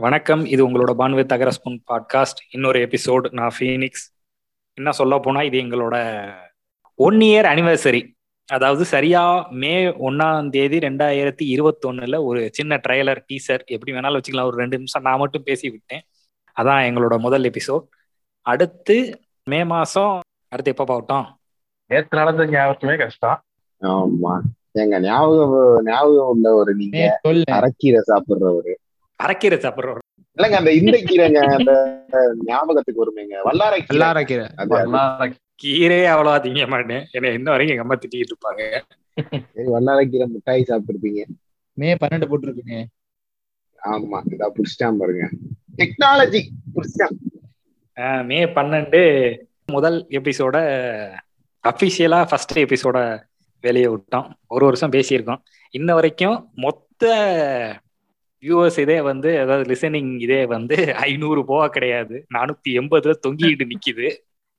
வணக்கம். இது உங்களோட பான்வித் அகரஸ்பூன் பாட்காஸ்ட் இன்னொரு எபிசோட் நான் ஃபீனிக்ஸ் என்ன சொல்ல போனா இது எங்களோட ஒன் இயர் அனிவர்சரி அதாவது சரியா மே ஒன்னாம் தேதி ரெண்டாயிரத்தி இருபத்தொன்னுல ஒரு சின்ன ட்ரைலர் டீசர் எப்படி வேணாலும் வச்சுக்கலாம். ஒரு ரெண்டு நிமிஷம் நான் மட்டும் பேசி விட்டேன். அதான் எங்களோட முதல் எபிசோட் அடுத்து மே மாசம் அடுத்து எப்போ பாவட்டும் நேத்து நடந்த ஞாபகமே கஷ்டம். ஆமா. எங்க ஞாபகம் ஞாபகம் உள்ள ஒரு நீங்க அரைக்கீரை சாப்பிடுறவரு அரைக்கீரை சாப்பிட்றோம் இல்லங்க அந்த இந்த கீரைங்க அந்த ஞாபகத்துக்கு வருமேங்க. வல்லாரை கீரை. வல்லாரை கீரையே அவ்வளவா திங்க மாட்டேன் ஏன்னா இன்ன வரைக்கும் எங்க அம்மா திட்டிட்டு இருப்பாங்க. வல்லாரை கீரை மிட்டாய் சாப்பிட்டுருப்பீங்க. மே பன்னெண்டு போட்டிருக்குங்க ஆமா இதா புடிச்சிட்டான் பாருங்க. டெக்னாலஜி புடிச்சிட்டான். ஆஹ் மே பன்னெண்டு முதல் எபிசோட அஃபிஷியலா ஃபர்ஸ்ட் எபிசோட வெளியே விட்டோம். ஒரு வருஷம் பேசியிருக்கோம். இன்ன வரைக்கும் மொத்த வியூவர்ஸ் இதே வந்து அதாவது லிசனிங் இதே வந்து ஐநூறு போக கிடையாது. நானூத்தி எண்பதுல தொங்கிட்டு நிக்குது.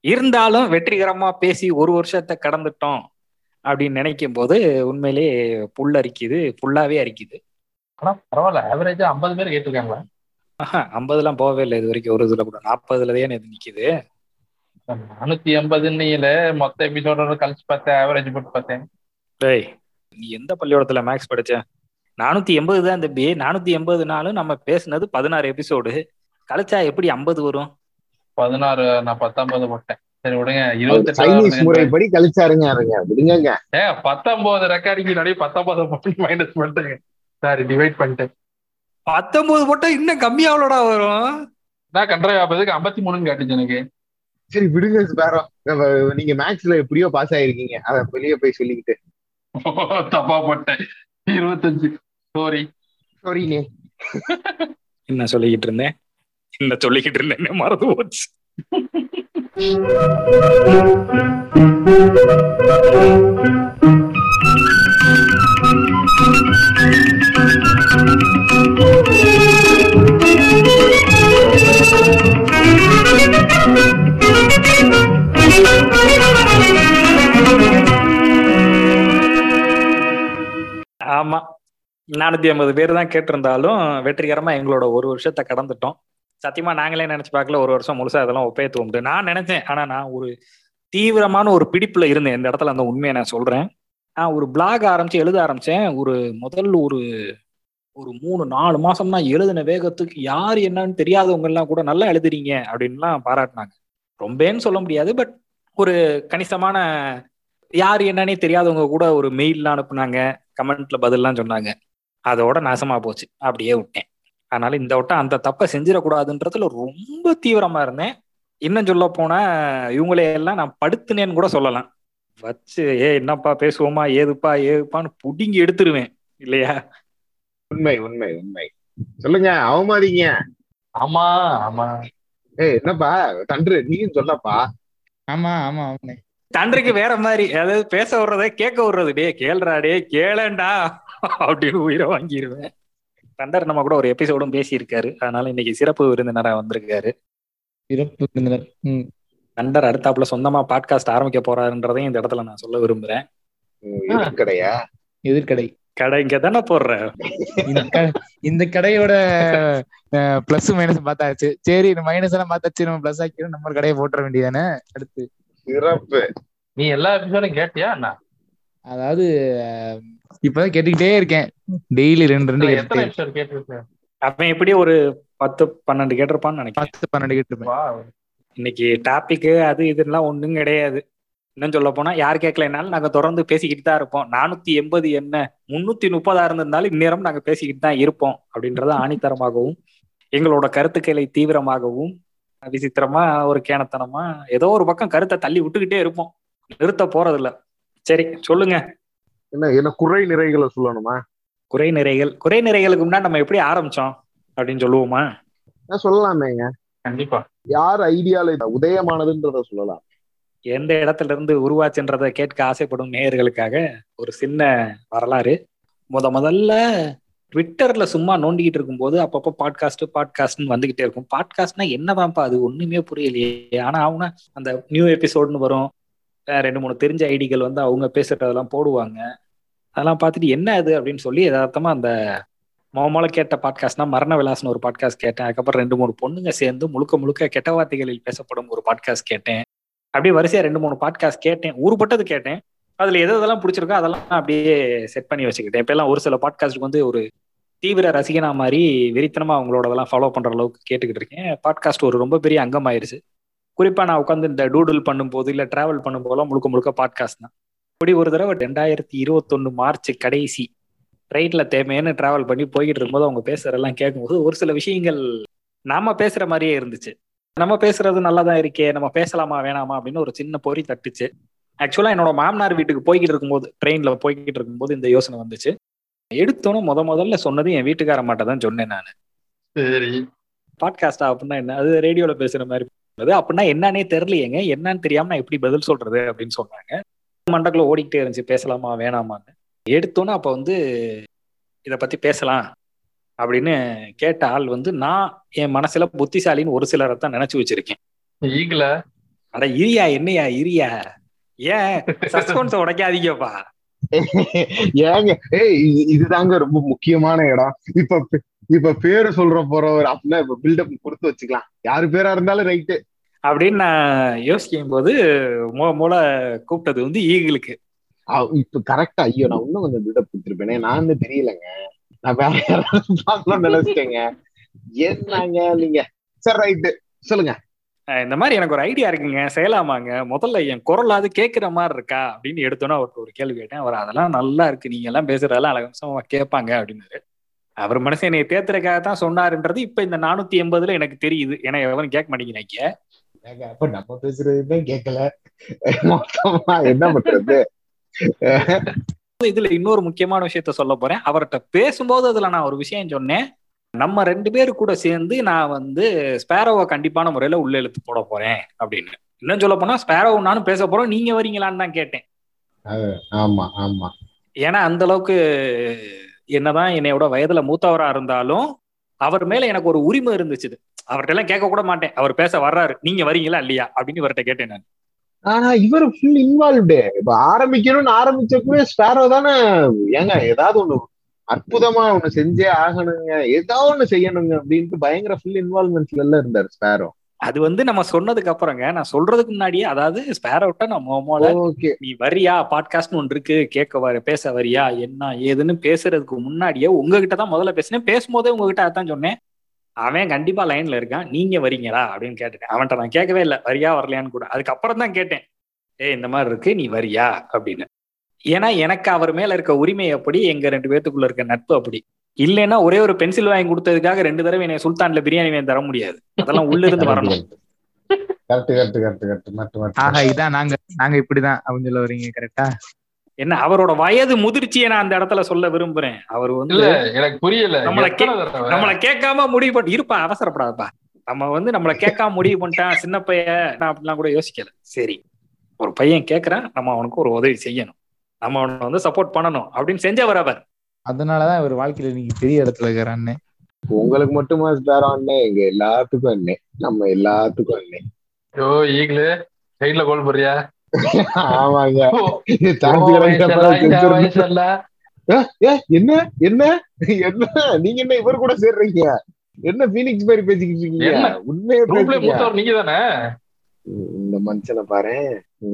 இருந்தாலும் வெற்றிகரமா பேசி ஒரு வருஷத்தை கடந்துட்டோம் அப்படின்னு நினைக்கும் போது உண்மையிலே புல் அரிக்குது ஃபுல்லாவே அரிக்குது. ஆனா பரவாயில்ல. ஆவரேஜா ஐம்பது பேர் கேட்டிருக்காங்களா? ஐம்பதுலாம் போகவே இல்லை இது வரைக்கும். ஒரு இதுல கூட நாற்பதுல தான் இது நிக்குது. நானூத்தி எண்பதுன்னுல மொத்த எபிசோட கழிச்சு பார்த்தேன் ஆவரேஜ் போட்டு பார்த்தேன். டேய் நீ எந்த பள்ளிக்கூடத்துல மேக்ஸ் படிச்ச? நானூத்தி எண்பது தான் இந்த பி நானூத்தி எண்பதுனாலும் நம்ம பேசுனது பதினாறு எபிசோடு கழிச்சா எப்படி ஐம்பது வரும்? பதினாறு நான் பத்தொன்பது போட்டேன். சரி விடுங்க. இருபத்தி முறைப்படி கழிச்சாருங்க விடுங்க ஏ பத்தொன்பது ரெக்கார்டிங் நடி பத்தொன்பது போட்டு மைனஸ் பண்ணிட்டேங்க. சாரி டிவைட் பண்ணிட்டேன். பத்தொன்பது போட்டா இன்னும் கம்மியாவளோடா வரும். நான் கண்ட்ரை ஆப்பதுக்கு ஐம்பத்தி மூணுன்னு காட்டுச்சு எனக்கு. சரி விடுங்க வேற. நீங்க மேக்ஸ்ல எப்படியோ பாஸ் ஆயிருக்கீங்க. அத வெளியே போய் சொல்லிக்கிட்டு. தப்பா போட்டேன். இருபத்தஞ்சு. சாரி சாரிங்க என்ன சொல்லிக்கிட்டு இருந்தேன்? என்ன சொல்லிக்கிட்டு இருந்தேன்? மறந்து போச்சு. ஆமா. நானூத்தி ஐம்பது பேர் தான் கேட்டிருந்தாலும் வெற்றிகரமா எங்களோட ஒரு வருஷத்தை கடந்துட்டோம். சத்தியமா நாங்களே நினைச்சு பார்க்கல ஒரு வருஷம் முழுசா அதெல்லாம் ஒப்பேத்துவோம்ட்டு நான் நினைச்சேன். ஆனா நான் ஒரு தீவிரமான ஒரு பிடிப்புல இருந்தேன். இந்த இடத்துல அந்த உண்மையை நான் சொல்றேன். நான் ஒரு பிளாக் ஆரம்பிச்சு எழுத ஆரம்பிச்சேன். ஒரு முதல் ஒரு ஒரு மூணு நாலு மாசம் எழுதின வேகத்துக்கு யார் என்னன்னு தெரியாதவங்க எல்லாம் கூட நல்லா எழுதுறீங்க அப்படின்லாம் பாராட்டினாங்க. ரொம்பன்னு சொல்ல முடியாது பட் ஒரு கணிசமான யார் என்னன்னே தெரியாதவங்க கூட ஒரு மெயில்லாம் அனுப்புனாங்க. கமெண்ட்ல பதில்லாம் சொன்னாங்க. அதோட நாசமா போச்சு. அப்படியே விட்டேன். அதனால இந்த வட்டம் அந்த தப்பை செஞ்சிடக்கூடாதுன்றதுல ரொம்ப தீவிரமா இருந்தேன். இன்னும் சொல்ல போனா இவங்களே எல்லாம் நான் படுத்துனேன்னு கூட சொல்லலாம். வச்சு ஏ என்னப்பா பேசுவோமா? ஏதுப்பா? ஏதுப்பான்னு புடிங்கி எடுத்துருவேன். இல்லையா? உண்மை உண்மை உண்மை. சொல்லுங்க அவமாதிங்க ஆமா ஆமா. ஏய் என்னப்பா? தன்று நீயும் சொல்லப்பா. ஆமா ஆமா ஆமாண்ணே தன்றைக்கு வேற மாதிரி. அதாவது பேச விடுறத கேட்க விடுறது. டே கேளுடா டே கேளண்டா அப்படின்னு உயிரை வாங்கிடுவேன் தண்டர் நம்ம கூட ஒரு எபிசோடும் பேசியிருக்காரு. அதனால இன்னைக்கு சிறப்பு விருந்தினரா வந்திருக்காரு. சிறப்பு விருந்தினர். தண்டர் அடுத்தாப்புல சொந்தமா பாட்காஸ்ட் ஆரம்பிக்க போறாருன்றதையும் இந்த இடத்துல நான் சொல்ல விரும்புறேன். கடையா எதிர்கடை. கடை இங்க தானே போடுற? இந்த கடையோட பிளஸ் மைனஸ் பார்த்தாச்சு. சரி இந்த மைனஸ் எல்லாம் பார்த்தாச்சு நம்ம பிளஸ் ஆக்கிடும் நம்ம கடையை போட்டுற வேண்டியதானே அடுத்து. சிறப்பு. நீ எல்லா எபிசோடும் கேட்டியா? என்ன? அதாவது இப்பதான் கேட்டுக்கிட்டே இருக்கேன். டெய்லி ரெண்டு ரெண்டு எத்தனை கேட்டுட்டே எபிசோட் கேட்டிருக்க அவன் எப்படி ஒரு பத்து பன்னெண்டு கேட்டிருப்பான்னு நினைக்கிறேன். பத்து பன்னெண்டு கேட்டுருப்பேன். இன்னைக்கு டாபிக் அது இதெல்லாம் ஒண்ணும் கிடையாது. இன்னும் சொல்ல போனா யார் கேட்கலைனாலும் நாங்க தொடர்ந்து பேசிக்கிட்டு தான் இருப்போம். நானூத்தி எண்பது என்ன முன்னூத்தி முப்பதா இருந்திருந்தாலும் இந்நேரம் நாங்க பேசிக்கிட்டு தான் இருப்போம் அப்படின்றத ஆணித்தரமாகவும் எங்களோட கருத்துக்களை தீவிரமாகவும் விசித்திரமா ஒரு கேனத்தனமா ஏதோ ஒரு பக்கம் கருத்தை தள்ளி விட்டுக்கிட்டே இருப்போம். நிறுத்த போறதில்ல. சரி சொல்லுங்க. என்ன என்ன குறை நிறைகளை சொல்லணுமா? குறை நிறைகள் குறை நிறைகளுக்கு முன்னாடி நம்ம எப்படி ஆரம்பிச்சோம் அப்படின்னு சொல்லுவோமா? நான் சொல்லலாமேங்க கண்டிப்பா. யார் ஐடியால உதயமானதுன்றத சொல்லலாம். எந்த இடத்துல இருந்து உருவாச்சுன்றதை கேட்க ஆசைப்படும் நேயர்களுக்காக ஒரு சின்ன வரலாறு. முத முதல்ல ட்விட்டர்ல சும்மா நோண்டிக்கிட்டு இருக்கும்போது அப்பப்போ பாட்காஸ்ட் பாட்காஸ்ட்னு வந்துகிட்டே இருக்கும். பாட்காஸ்ட்னா என்னதான்ப்பா அது ஒண்ணுமே புரியலையே. ஆனா அவங்க அந்த நியூ எபிசோட்னு வரும். ரெண்டு மூணு தெரிஞ்ச ஐடிகள் வந்து அவங்க பேசுறதெல்லாம் போடுவாங்க. அதெல்லாம் பார்த்துட்டு என்ன அது அப்படின்னு சொல்லி யதார்த்தமா அந்த மொமல கேட்ட பாட்காஸ்ட்னா மரண விலாசன் ஒரு பாட்காஸ்ட் கேட்டேன். அதுக்கப்புறம் ரெண்டு மூணு பொண்ணுங்க சேர்ந்து முழுக்க முழுக்க கெட்ட வார்த்தைகளில் பேசப்படும் ஒரு பாட்காஸ்ட் கேட்டேன். அப்படியே வரிசையா ரெண்டு மூணு பாட்காஸ்ட் கேட்டேன். ஊருப்பட்டது கேட்டேன். அதுல எது எதெல்லாம் பிடிச்சிருக்கோ அதெல்லாம் அப்படியே செட் பண்ணி வச்சுக்கிட்டேன். இப்ப எல்லாம் ஒரு சில பாட்காஸ்ட்டுக்கு வந்து ஒரு தீவிர ரசிகனா மாதிரி வெறித்தனமா அவங்களோடதெல்லாம் ஃபாலோ பண்ற அளவுக்கு கேட்டுக்கிட்டு இருக்கேன். பாட்காஸ்ட் ஒரு ரொம்ப பெரிய அங்கம் ஆயிருச்சு குறிப்பா நான் உட்காந்து இந்த டூடுல் பண்ணும்போது இல்ல டிராவல் பண்ணும்போதெல்லாம் முழுக்க முழுக்க பாட்காஸ்ட் தான். இப்படி ஒரு தடவை ரெண்டாயிரத்தி இருபத்தொன்னு மார்ச் கடைசி ட்ரெயின்ல தேவையான டிராவல் பண்ணி போய்கிட்டு இருக்கும்போது அவங்க பேசுறதெல்லாம் கேட்கும்போது ஒரு சில விஷயங்கள் நாம பேசுற மாதிரியே இருந்துச்சு. நம்ம பேசுறது நல்லா தான் இருக்கே நம்ம பேசலாமா வேணாமா அப்படின்னு ஒரு சின்ன பொறி தட்டுச்சு. ஆக்சுவலா என்னோட மாமனார் வீட்டுக்கு போய்கிட்டு இருக்கும்போது ட்ரெயின்ல போய்கிட்டு இருக்கும்போது இந்த யோசனை வந்துச்சு. எடுத்தோன்னு முத முதல்ல சொன்னது என் வீட்டுக்கார மாட்ட தான் சொன்னேன் நான். சரி. பாட்காஸ்டா அப்படின்னா என்ன? அது ரேடியோல பேசுற மாதிரி. அப்படின்னா என்னன்னே தெரியலையேங்க. என்னன்னு தெரியாம நான் எப்படி பதில் சொல்றது அப்படின்னு சொன்னாங்க. மண்டக்குள்ள ஓடிக்கிட்டே இருந்துச்சு. பேசலாமா வேணாமான்னு. எடுத்தோன்னே அப்ப வந்து இத பத்தி பேசலாம் அப்படின்னு கேட்ட ஆள் வந்து நான் என் மனசுல புத்திசாலின்னு ஒரு சிலரை தான் நினைச்சு வச்சிருக்கேன். ஈகில? அட இரியா என்னையா இரியா? ஏன் சஸ்பென்ஸ் உடைக்காதீங்கப்பா. ஏங்க ஏய் இது- இதுதாங்க ரொம்ப முக்கியமான இடம். இப்ப இப்ப பேரு சொல்ற போறவர் அப்படின்னா இப்ப பில்டப் கொடுத்து வச்சுக்கலாம். யாரு பேரா இருந்தாலும் ரைட்டு அப்படின்னு நான் யோசிக்கும் போது மூல கூப்பிட்டது வந்து ஈகிளுக்கு. இப்ப கரெக்டா ஐயோ நான் இன்னும் கொஞ்சம் பில்டப் கொடுத்துருப்பேனே. நான் வந்து தெரியலங்க. நான் வேற யாராவது பார்க்கணும்னு நினைச்சிட்டேங்க. என்னங்க நீங்க? சரி ரைட்டு சொல்லுங்க. இந்த மாதிரி எனக்கு ஒரு ஐடியா இருக்குங்க. செய்யலாமாங்க? முதல்ல என் குரலாவது கேட்கிற மாதிரி இருக்கா? அப்படின்னு எடுத்தோன்னா அவர்கிட்ட ஒரு கேள்வி கேட்டேன். அவர் அதெல்லாம் நல்லா இருக்கு. நீங்க எல்லாம் பேசுறதெல்லாம் அழகமா கேட்பாங்க அப்படின்னாரு. அவர் மனசு என்னை தேத்துறதுக்காக தான் சொன்னாருன்றது இப்ப இந்த நானூத்தி எண்பதுல எனக்கு தெரியுது. ஏன்னா எவரும் கேட்க மாட்டேங்கிறாங்க அப்ப நம்ம பேசுறதுமே கேட்கல. மொத்தமா என்ன பண்றது? இதுல இன்னொரு முக்கியமான விஷயத்த சொல்ல போறேன். அவர்கிட்ட பேசும்போது அதுல நான் ஒரு விஷயம் சொன்னேன். நம்ம ரெண்டு பேரு கூட சேர்ந்து நான் வந்து ஸ்பேரோவை கண்டிப்பான முறையில உள்ள இழுத்து போட போறேன் அப்படின்னு. இன்னும் சொல்ல போனா ஸ்பேரோ நானும் பேச போறோம். நீங்க வரீங்களான்னு தான் கேட்டேன். ஆமா ஆமா. ஏன்னா அந்த அளவுக்கு என்னதான் என்னையோட வயதுல மூத்தவரா இருந்தாலும் அவர் மேல எனக்கு ஒரு உரிமை இருந்துச்சு அவர்கிட்ட எல்லாம் கேட்க கூட மாட்டேன். அவர் பேச வர்றாரு. நீங்க வரீங்களா இல்லையா? அப்படின்னு இவர்கிட்ட கேட்டேன் நான். ஆனா இவர் ஃபுல் இன்வால்வ்டு இப்ப ஆரம்பிக்கணும்னு ஆரம்பிச்சப்பவே ஸ்டாரோ தானே? ஏங்க ஏதாவது ஒண்ணு அற்புதமா ஒண்ணு செஞ்சே ஆகணுங்க. ஏதாவது ஒண்ணு செய்யணுங்க அப்படின்ட்டு பயங்கர ஃபுல் இன்வால்வ்மெண்ட்ல எல்லாம் இருந்தார் அது வந்து நம்ம சொன்னதுக்கு அப்புறங்க நான் சொல்றதுக்கு முன்னாடியே அதாவது ஸ்பேரோட்ட நம்ம மோல ஓகே. நீ வரியா? பாட்காஸ்ட்னு ஒன்று இருக்கு கேட்க வர பேச வரியா? என்ன ஏதுன்னு பேசுறதுக்கு முன்னாடியே உங்ககிட்ட தான் முதல்ல பேசினேன். பேசும்போதே உங்ககிட்ட அதான் சொன்னேன். அவன் கண்டிப்பா லைன்ல இருக்கான். நீங்க வரீங்களா அப்படின்னு கேட்டுட்டேன். அவன்கிட்ட நான் கேட்கவே இல்லை. வரியா வரலையான்னு கூட. அதுக்கப்புறம் தான் கேட்டேன். ஏ இந்த மாதிரி இருக்கு. நீ வரியா? அப்படின்னு. ஏன்னா எனக்கு அவர் மேல இருக்க உரிமை அப்படி எங்க ரெண்டு பேத்துக்குள்ள இருக்க நட்பு அப்படி. இல்லைன்னா ஒரே ஒரு பென்சில் வாங்கி கொடுத்ததுக்காக ரெண்டு தடவை என்னை சுல்தான்ல பிரியாணி வாங்கி தர முடியாது. அதெல்லாம் உள்ள இருந்து வரணும் கரெக்ட் கரெக்ட் கரெக்ட் கரெக்ட் மட்டும் ஆஹா மட்டும் இதான் நாங்க நாங்க இப்படிதான் அப்படின்னு சொல்ல வரீங்க கரெக்டா என்ன அவரோட வயது முதிர்ச்சியை நான் அந்த இடத்துல சொல்ல விரும்புறேன். அவர் வந்து எனக்கு புரியல. நம்மள? நம்மள கேட்காம முடிவு பண்ணி இருப்பா அவசரப்படாதப்பா. நம்ம வந்து நம்மள கேட்காம முடிவு பண்ணிட்டான் சின்ன பையன் நான் அப்படிலாம் கூட யோசிக்கல. சரி ஒரு பையன் கேட்கறான் நம்ம அவனுக்கு ஒரு உதவி செய்யணும். நம்ம அவனை வந்து சப்போர்ட் பண்ணணும் அப்படின்னு செஞ்சவர் அவர். அதனாலதான் இவர் வாழ்க்கையில இன்னைக்கு பெரிய இடத்துல இருக்கிறான்னு உங்களுக்கு மட்டுமா ஸ்பேரோ அண்ணே? எங்க எல்லாத்துக்கும் அண்ணே. நம்ம எல்லாத்துக்கும் அண்ணே. ஐயோ ஈகிளு சைட்ல கோல் போறியா ஆமாங்க. ஓ, என்ன? என்ன? என்ன? நீங்க என்ன இவர் கூட சேர்றீங்க? என்ன பீனிக்ஸ் மாதிரி பேசிக்கிட்டு இருக்கீங்க? உண்மையே நீங்க தானே இந்த மனுஷனை பாரு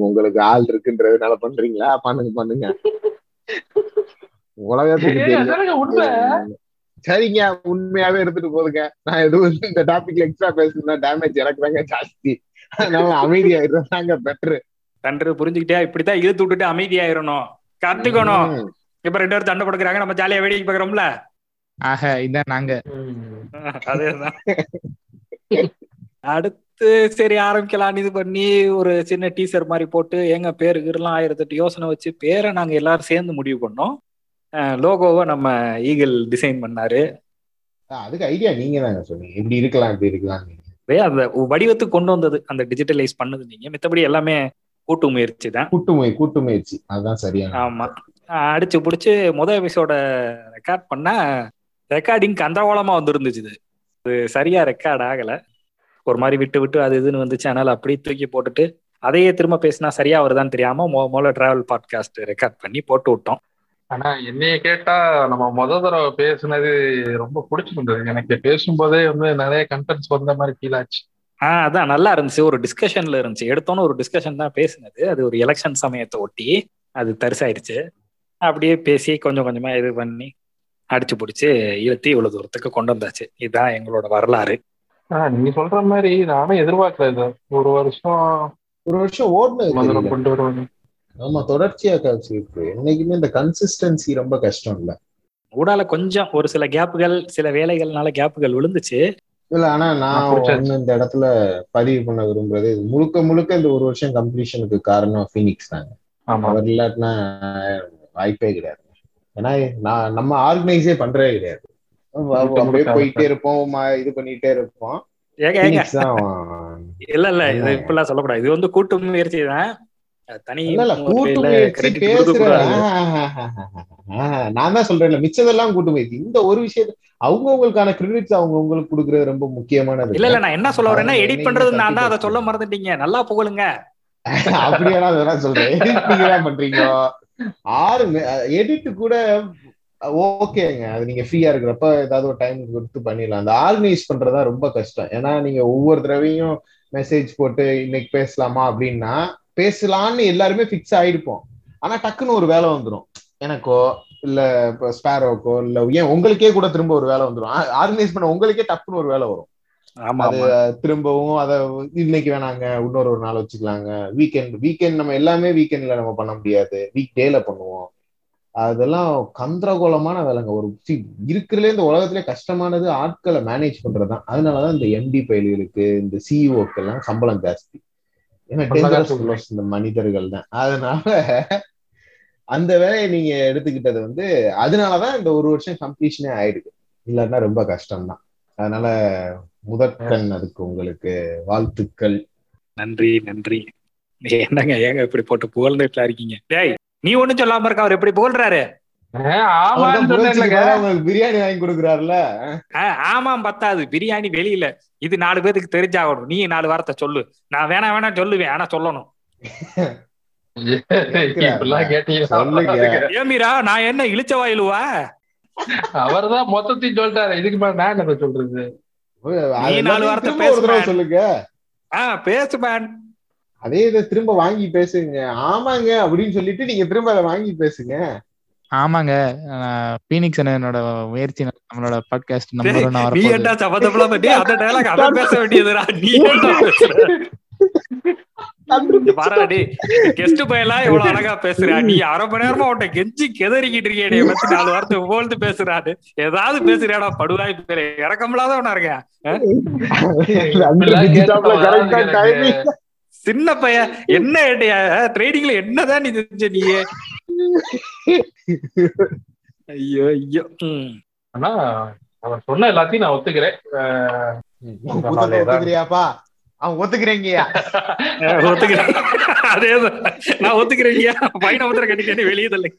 உங்களுக்கு ஆள் இருக்குன்றதுனால பண்றீங்களா? பண்ணுங்க பண்ணுங்க. உலகத்துக்கு தெரியும். சரிங்க உண்மையாவே எடுத்துட்டு போதுங்க நான் எதுவும் இந்த டாபிக்ல எக்ஸ்ட்ரா பேசுனா டேமேஜ் எனக்கு தாங்க ஜாஸ்தி. அதனால அமைதியாயிருந்தாங்க பெட்ரு தன்று புரிஞ்சுக்கிட்டே இப்படித்தான் இழுத்து விட்டுட்டு அமைதியாயிரணும். கத்துக்கணும். இப்ப ரெண்டு பேரும் சண்டை கொடுக்குறாங்க நம்ம ஜாலியா வேடிக்கை பாக்குறோம்ல ஆக இதான் நாங்க. அதேதான். அடுத்து சரி ஆரம்பிக்கலாம். இது பண்ணி ஒரு சின்ன டீசர் மாதிரி போட்டு எங்க பேரு கீரெல்லாம் ஆயிரத்தெட்டு யோசனை வச்சு பேரை நாங்க எல்லாரும் சேர்ந்து முடிவு பண்ணோம். லோகோவை நம்ம ஈகிள் டிசைன் பண்ணாரு. அதுக்கு ஐடியா நீங்க தாங்க சொன்னீங்க. இப்படி இருக்கலாம் இப்படி இருக்கலாம். அந்த வடிவத்துக்கு கொண்டு வந்தது அந்த டிஜிட்டலைஸ் பண்ணது நீங்க. மித்தபடி எல்லாமே கூட்டு முயற்சி தான். கூட்டு முய கூட்டு முயற்சி. அதுதான் சரியான ஆமா. அடிச்சு பிடிச்சி முத எபிசோட ரெக்கார்ட் பண்ணா ரெக்கார்டிங் கந்தகோலமா வந்துருந்துச்சு இது. அது சரியா ரெக்கார்ட் ஆகல. ஒரு மாதிரி விட்டு விட்டு அது இதுன்னு வந்துச்சு. அதனால அப்படியே தூக்கி போட்டுட்டு அதையே திரும்ப பேசினா சரியா வருதான்னு தெரியாம மொ முதல்ல டிராவல் பாட்காஸ்ட் ரெக்கார்ட் பண்ணி போட்டு விட்டோம். ஆனா என்னைய கேட்டா நம்ம முத தடவை பேசுனது ரொம்ப பிடிச்சிருந்தது எனக்கு பேசும்போதே வந்து நிறைய கண்டென்ட்ஸ் வந்த மாதிரி ஃபீல் ஆச்சு. ஆஹ் அதான் நல்லா இருந்துச்சு. ஒரு டிஸ்கஷன்ல இருந்துச்சு. எடுத்தோன்னு ஒரு டிஸ்கஷன் தான் பேசுனது. அது ஒரு எலெக்ஷன் சமயத்தை ஒட்டி அது தரிசாயிருச்சு அப்படியே பேசி கொஞ்சம் கொஞ்சமா இது பண்ணி அடிச்சு பிடிச்சி இழுத்து இவ்வளவு தூரத்துக்கு கொண்டு வந்தாச்சு. இதுதான் எங்களோட வரலாறு. ஆஹ் நீங்க சொல்ற மாதிரி நானும் எதிர்பார்க்கல ஒரு வருஷம் ஒரு வருஷம் ஓடுனது. கொண்டு வருவாங்க. ஆமா தொடர்ச்சியா காட்சி இருக்கு. என்னைக்குமே இந்த கன்சிஸ்டன்சி ரொம்ப கஷ்டம் இல்ல. ஊடால கொஞ்சம் ஒரு சில கேப்புகள் சில வேலைகள்னால கேப்புகள் விழுந்துச்சு. இல்ல ஆனா நான் இந்த இடத்துல பதிவு பண்ண விரும்புறது முழுக்க முழுக்க இந்த ஒரு வருஷம் கம்ப்ளீஷனுக்கு காரணம் ஃபீனிக்ஸ் தாங்க. ஆமா. அவர் இல்லாட்டினா வாய்ப்பே கிடையாது. ஏன்னா நான் நம்ம ஆர்கனைஸே பண்றதே கிடையாது. அப்படியே போயிட்டே இருப்போம் இது பண்ணிட்டே இருப்போம். இல்ல இல்ல இது இப்படிலாம் சொல்லக்கூடாது. இது வந்து கூட்டு முயற்சி தான். நான் தான் சொல்றேன்ல மிச்சதெல்லாம் கூட்டு முயற்சி. இந்த ஒரு விஷயத்த அவங்கவுங்களுக்கான கிரெடிட்ஸ் அவங்க உங்களுக்கு கொடுக்கறது ரொம்ப முக்கியமானது இல்ல இல்ல நான் என்ன சொல்ல வரேன்னா எடிட் பண்றது நான் தான் அதை தட்டி சொல்ல மறந்துட்டீங்க. நல்லா புகழுங்க. அப்படியா அதெல்லாம் சொல்றேன். எடிட் பண்றீங்க. ஆறு எடிட் கூட ஓகேங்க அது நீங்க ஃப்ரீயா இருக்கிறப்ப ஏதாவது ஒரு டைம் கொடுத்து பண்ணிடலாம். அந்த ஆர்கனைஸ் பண்றதா ரொம்ப கஷ்டம். ஏன்னா நீங்க ஒவ்வொரு தடவையும் மெசேஜ் போட்டு இன்னைக்கு பேசலாமா அப்படின்னா பேசலாம்னு எல்லாருமே ஃபிக்ஸ் ஆயிருப்போம் ஆனா டக்குன்னு ஒரு வேலை வந்துடும் எனக்கோ இல்ல ஸ்பேரோக்கோ இல்ல ஏன் உங்களுக்கே கூட திரும்ப ஒரு வேலை வந்துடும் ஆர்கனைஸ் பண்ண உங்களுக்கே டக்குன்னு ஒரு வேலை வரும். திரும்பவும் அத இன்னைக்கு வேணாங்க இன்னொரு ஒரு நாள் வச்சுக்கலாங்க. வீக்கெண்ட் வீக்கெண்ட் நம்ம எல்லாமே வீக்கெண்ட்ல நம்ம பண்ண முடியாது. வீக் டேல பண்ணுவோம். அதெல்லாம் கந்திரகோலமான வேலைங்க. ஒரு இருக்கிறதுலே இந்த உலகத்திலே கஷ்டமானது ஆட்களை மேனேஜ் பண்றதுதான். அதனாலதான் இந்த எம்டி பயில்களுக்கு இந்த சிஇஓக்கு எல்லாம் சம்பளம் ஜாஸ்தி. ஏன்னா இந்த மனிதர்கள் தான். அதனால அந்த வேலையை நீங்க எடுத்துக்கிட்டது வந்து அதனாலதான் இந்த ஒரு வருஷம் கம்ப்ளீஷனே ஆயிடுது. இல்லைன்னா ரொம்ப கஷ்டம்தான். அதனால முதற்கண் அதுக்கு உங்களுக்கு. வாழ்த்துக்கள். நன்றி நன்றி. என்னங்க ஏங்க இப்படி போட்டு புகழ்ந்துட்டுலாம் இருக்கீங்க? டேய் நீ ஒண்ணும் சொல்லாம இருக்க அவர் எப்படி புகழ்றாரு? ஆஹ் பிரியாணி வாங்கி கொடுக்குறாருல? ஆமாம் பத்தாது. பிரியாணி வெளியில. இது நாலு பேருக்கு தெரிஞ்சாகணும். நீ நாலு வார்த்தை சொல்லு. நான் வேணாம் வேணாம் சொல்லுவேன். ஆனா சொல்லணும். ஏமீரா நான் என்ன இழிச்ச வாயிலுவா? அவர்தான் மொத்தத்தையும் சொல்லிட்டாரு. இதுக்கு மேல நான் என்ன சொல்றது? நீ நாலு வார்த்தை திரும்ப ஒரு தடவை பேசு, சொல்லுங்க. ஆ பேசு மேன் அதே இதை திரும்ப வாங்கி பேசுங்க. ஆமாங்க அப்படின்னு சொல்லிட்டு நீங்க திரும்ப அதை வாங்கி பேசுங்க. ஆமாங்க. பீனிக்ஸ் என்னோட முயற்சி நம்மளோட பாட்காஸ்ட் நம்பர் ஒன் நீ வரப்போகுது. என்ன சம்மந்தப்படாம டேய், அந்த டைலாக் அவன் பேச வேண்டியதுடா நீ இங்க பாருடா டேய் கெஸ்ட் பையெல்லாம் எவ்வளவு அழகா பேசுறா. நீ அரை மணி நேரமா உன்ட்ட கெஞ்சி கெதறிக்கிட்டு இருக்கியே பத்தி நாலு வார்த்தை புகழ்ந்து பேசுறாரு ஏதாவது பேசுறியாடா படுவாய் பேரு. இறக்கமில்லாதவனா டைமிங் சின்ன பையன் என்ன ட்ரேடிங்ல என்னதான் நீ செஞ்ச நீ ஐயோ ஐயோ. ஆனா அவர் சொன்ன எல்லாத்தையும் நான் ஒத்துக்கிறேன். ஒத்துக்கிறியாப்பா? அவன் ஒத்துக்கிறீங்கயா? ஒத்துக்கிறேன். அதேதான். நான் ஒத்துக்கிறேன் பையனை ஒத்துற கட்டிட்டேன்னு வெளியே தள்ளு.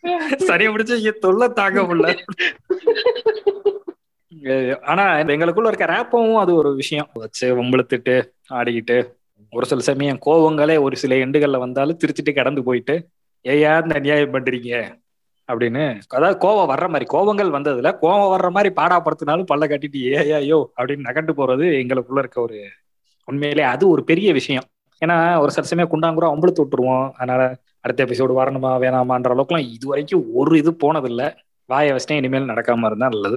சரியா பிடிச்ச இங்க தொல்லை தாங்க முடியல. ஆனா இந்த எங்களுக்குள்ள இருக்க ரேப்பவும் அது ஒரு விஷயம். வச்சு வம்பிழுத்துட்டு ஆடிக்கிட்டு ஒரு சில சமயம் கோவங்களே ஒரு சில எண்டுகள்ல வந்தாலும் திருச்சிட்டு கடந்து போயிட்டு ஏயா இந்த அநியாயம் பண்றீங்க? அப்படின்னு. அதாவது கோவம் வர்ற மாதிரி கோவங்கள் வந்ததுல கோவம் வர்ற மாதிரி பாடாப்படுத்தினாலும் பல்ல கட்டிட்டு ஏயா யோ அப்படின்னு நகண்டு போறது எங்களுக்குள்ள இருக்க ஒரு உண்மையிலே அது ஒரு பெரிய விஷயம். ஏன்னா ஒரு சில சமயம் குண்டாங்குறோம் அம்பளத்து விட்டுருவோம். அதனால அடுத்த எபிசோடு வரணுமா வேணாமான்ற அளவுக்குலாம் இது வரைக்கும் ஒரு இது போனதில்லை. வாய வச்சுட்டேன் இனிமேல் நடக்காம இருந்தா நல்லது.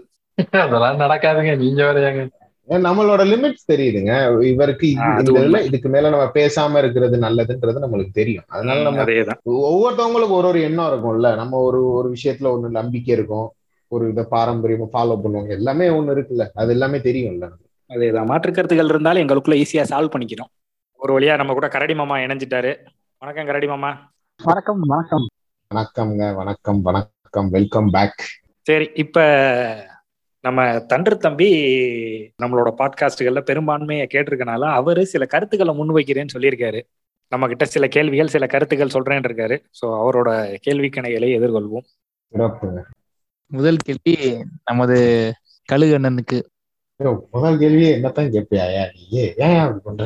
அதெல்லாம் நடக்காதுங்க. நீங்க வரையாங்க நம்மளோட லிமிட்ஸ் தெரியுதுங்க. இவருக்கு இதுல. இதுக்கு மேல நம்ம பேசாம இருக்கிறது நல்லதுன்றது நம்மளுக்கு தெரியும். அதனால நம்ம அதேதான். ஒவ்வொருத்தவங்களுக்கு ஒரு ஒரு எண்ணம் இருக்கும்ல. நம்ம ஒரு ஒரு விஷயத்துல ஒண்ணு நம்பிக்கை இருக்கும். ஒரு இதை பாரம்பரியமா ஃபாலோ பண்ணுவாங்க. எல்லாமே ஒண்ணு இருக்குல்ல. அது எல்லாமே தெரியும்ல அதேதான். மாற்று கருத்துக்கள் இருந்தாலும் எங்களுக்குள்ள ஈஸியா சால்வ் பண்ணிக்கிறோம். ஒரு வழியா நம்ம கூட கரடி மாமா இணைஞ்சிட்டாரு. வணக்கம் கரடி மாமா. வணக்கம் வணக்கம். வணக்கம்ங்க வணக்கம் வணக்கம். வெல்கம் பேக் சரி இப்ப நம்ம தண்டர் தம்பி நம்மளோட பாட்காஸ்டுகள்ல பெரும்பான்மையை கேட்டிருக்கனால அவரு சில கருத்துக்களை முன்வைக்கிறேன்னு சொல்லியிருக்காரு. நம்ம கிட்ட சில கேள்விகள் சில கருத்துக்கள் சொல்றேன்னு இருக்காரு. சோ அவரோட கேள்வி கணைகளை எதிர்கொள்வோம். முதல் கேள்வி நமது கழுகண்ணனுக்கு முதல் கேள்வியே என்னத்தான் கேட்பியா நீ ஏன் அப்படி பண்ற?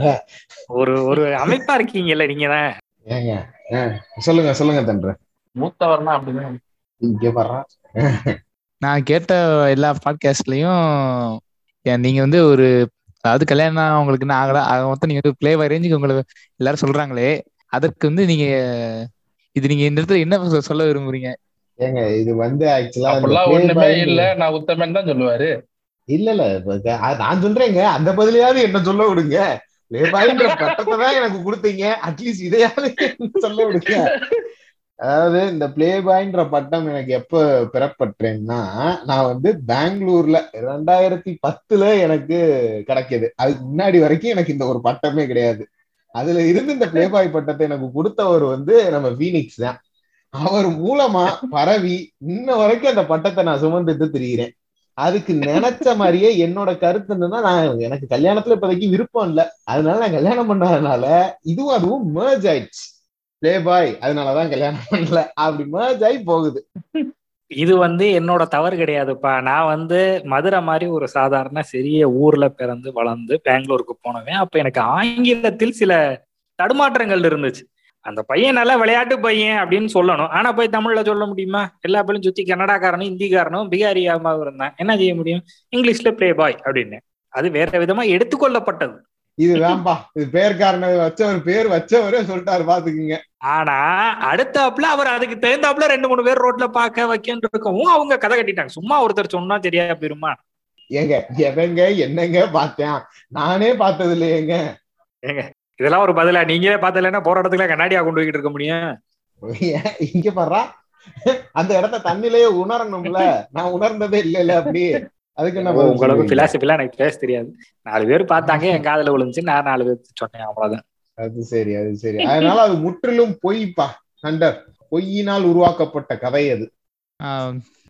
ஒரு ஒரு அமைப்பா இருக்கீங்கல்ல நீங்க தான். ஏங்க சொல்லுங்க சொல்லுங்க தன்ற மூத்தவர்னா அப்படிதான் இங்க வர்றா நான் கேட்ட எல்லா பாட்காஸ்ட்லயும் நீங்க வந்து ஒரு அதாவது கல்யாணம் உங்களுக்கு என்ன ஆகல ஆக மொத்தம் நீங்க வந்து பிளே ரேஞ்சுக்கு உங்களுக்கு எல்லாரும் சொல்றாங்களே அதற்கு வந்து நீங்க இது நீங்க இந்த இடத்துல என்ன சொல்ல- விரும்புறீங்க? ஏங்க இது வந்து ஆக்சுவலா அப்படிலாம் ஒண்ணுமே இல்ல. நான் உத்தமன் தான் சொல்லுவாரு. இல்ல இல்ல நான் சொல்றேங்க. அந்த பதிலையாவது என்ன சொல்ல விடுங்க. லேபாய்ன்ற பட்டத்தை தான் எனக்கு கொடுத்தீங்க. அட்லீஸ்ட் இதையாவது சொல்ல விடுங்க. அதாவது இந்த பிளே பாய்ன்ற பட்டம் எனக்கு எப்ப பெறப்பட்டேன்னா நான் வந்து பெங்களூர்ல ரெண்டாயிரத்தி பத்துல எனக்கு கிடைக்கிது. அதுக்கு முன்னாடி வரைக்கும் எனக்கு இந்த ஒரு பட்டமே கிடையாது. அதுல இருந்து இந்த பிளே பாய் பட்டத்தை எனக்கு கொடுத்தவர் வந்து நம்ம பீனிக்ஸ் தான். அவர் மூலமா பரவி இன்ன வரைக்கும் அந்த பட்டத்தை நான் சுமந்துட்டு திரிகிறேன் அதுக்கு நினைச்ச மாதிரியே என்னோட கருத்து என்னன்னா நான் எனக்கு கல்யாணத்துல இப்போதைக்கு விருப்பம் இல்லை. அதனால நான் கல்யாணம் பண்ணாதனால இதுவும் அதுவும் மேர்ஜ் ஆயிடுச்சு. பிளே பாய் அதனாலதான் கல்யாணம் பண்ணல. அப்படி merge ஆகி போகுது. இது வந்து என்னோட தவறு கிடையாதுப்பா. நான் வந்து மதுரை மாதிரி ஒரு சாதாரண சிறிய ஊர்ல பிறந்து வளர்ந்து பெங்களூருக்கு போனவன். அப்ப எனக்கு ஆங்கிலத்தில் சில தடுமாற்றங்கள் இருந்துச்சு. அந்த பையன் நல்லா விளையாட்டு பையன் அப்படின்னு சொல்லணும். ஆனா போய் தமிழ்ல சொல்ல முடியுமா? எல்லா பேரும் சுத்தி கன்னடாக்காரனும் ஹிந்திக்காரனும் பிகாரியாவும் இருந்தான். என்ன செய்ய முடியும்? இங்கிலீஷ்ல ப்ளே பாய் அப்படின்னு. அது வேற விதமா எடுத்துக்கொள்ளப்பட்டது. இது வேம்பா இது பேர்காரனை வச்சவர் பேர் வச்சவரே சொல்லிட்டாரு பாத்துக்குங்க. ஆனா அடுத்தாப்புல அவர் அதுக்கு தகுந்தாப்புல ரெண்டு மூணு பேர் ரோட்ல பாக்க வைக்கன்னு இருக்கவும் அவங்க கதை கட்டிட்டாங்க. சும்மா ஒருத்தர் சொன்னா சரியா போயிருமா ஏங்க எவங்க என்னங்க பார்த்தேன். நானே பார்த்தது இல்லையேங்க இதெல்லாம் ஒரு பதிலா? நீங்களே பார்த்தலன்னா போற இடத்துல கண்ணாடியா கொண்டு போய்கிட்டு இருக்க முடியும்? இங்க பாடுறா அந்த இடத்த தண்ணிலேயே உணரணும்ல. நான் உணர்ந்ததே இல்லைல்ல அப்படி. அதுக்கு என்ன உங்களுக்கு? பிலாசபிலாம் எனக்கு பேச தெரியாது. நாலு பேர் பார்த்தாங்க என் காதுல விழுந்துச்சு நான் நாலு பேர் சொன்னேன் அவ்வளவுதான். அது சரி அது சரி. அதனால அது முற்றிலும் பொய்ப்பா ஹண்டர் பொய்யினால் உருவாக்கப்பட்ட கதை அது.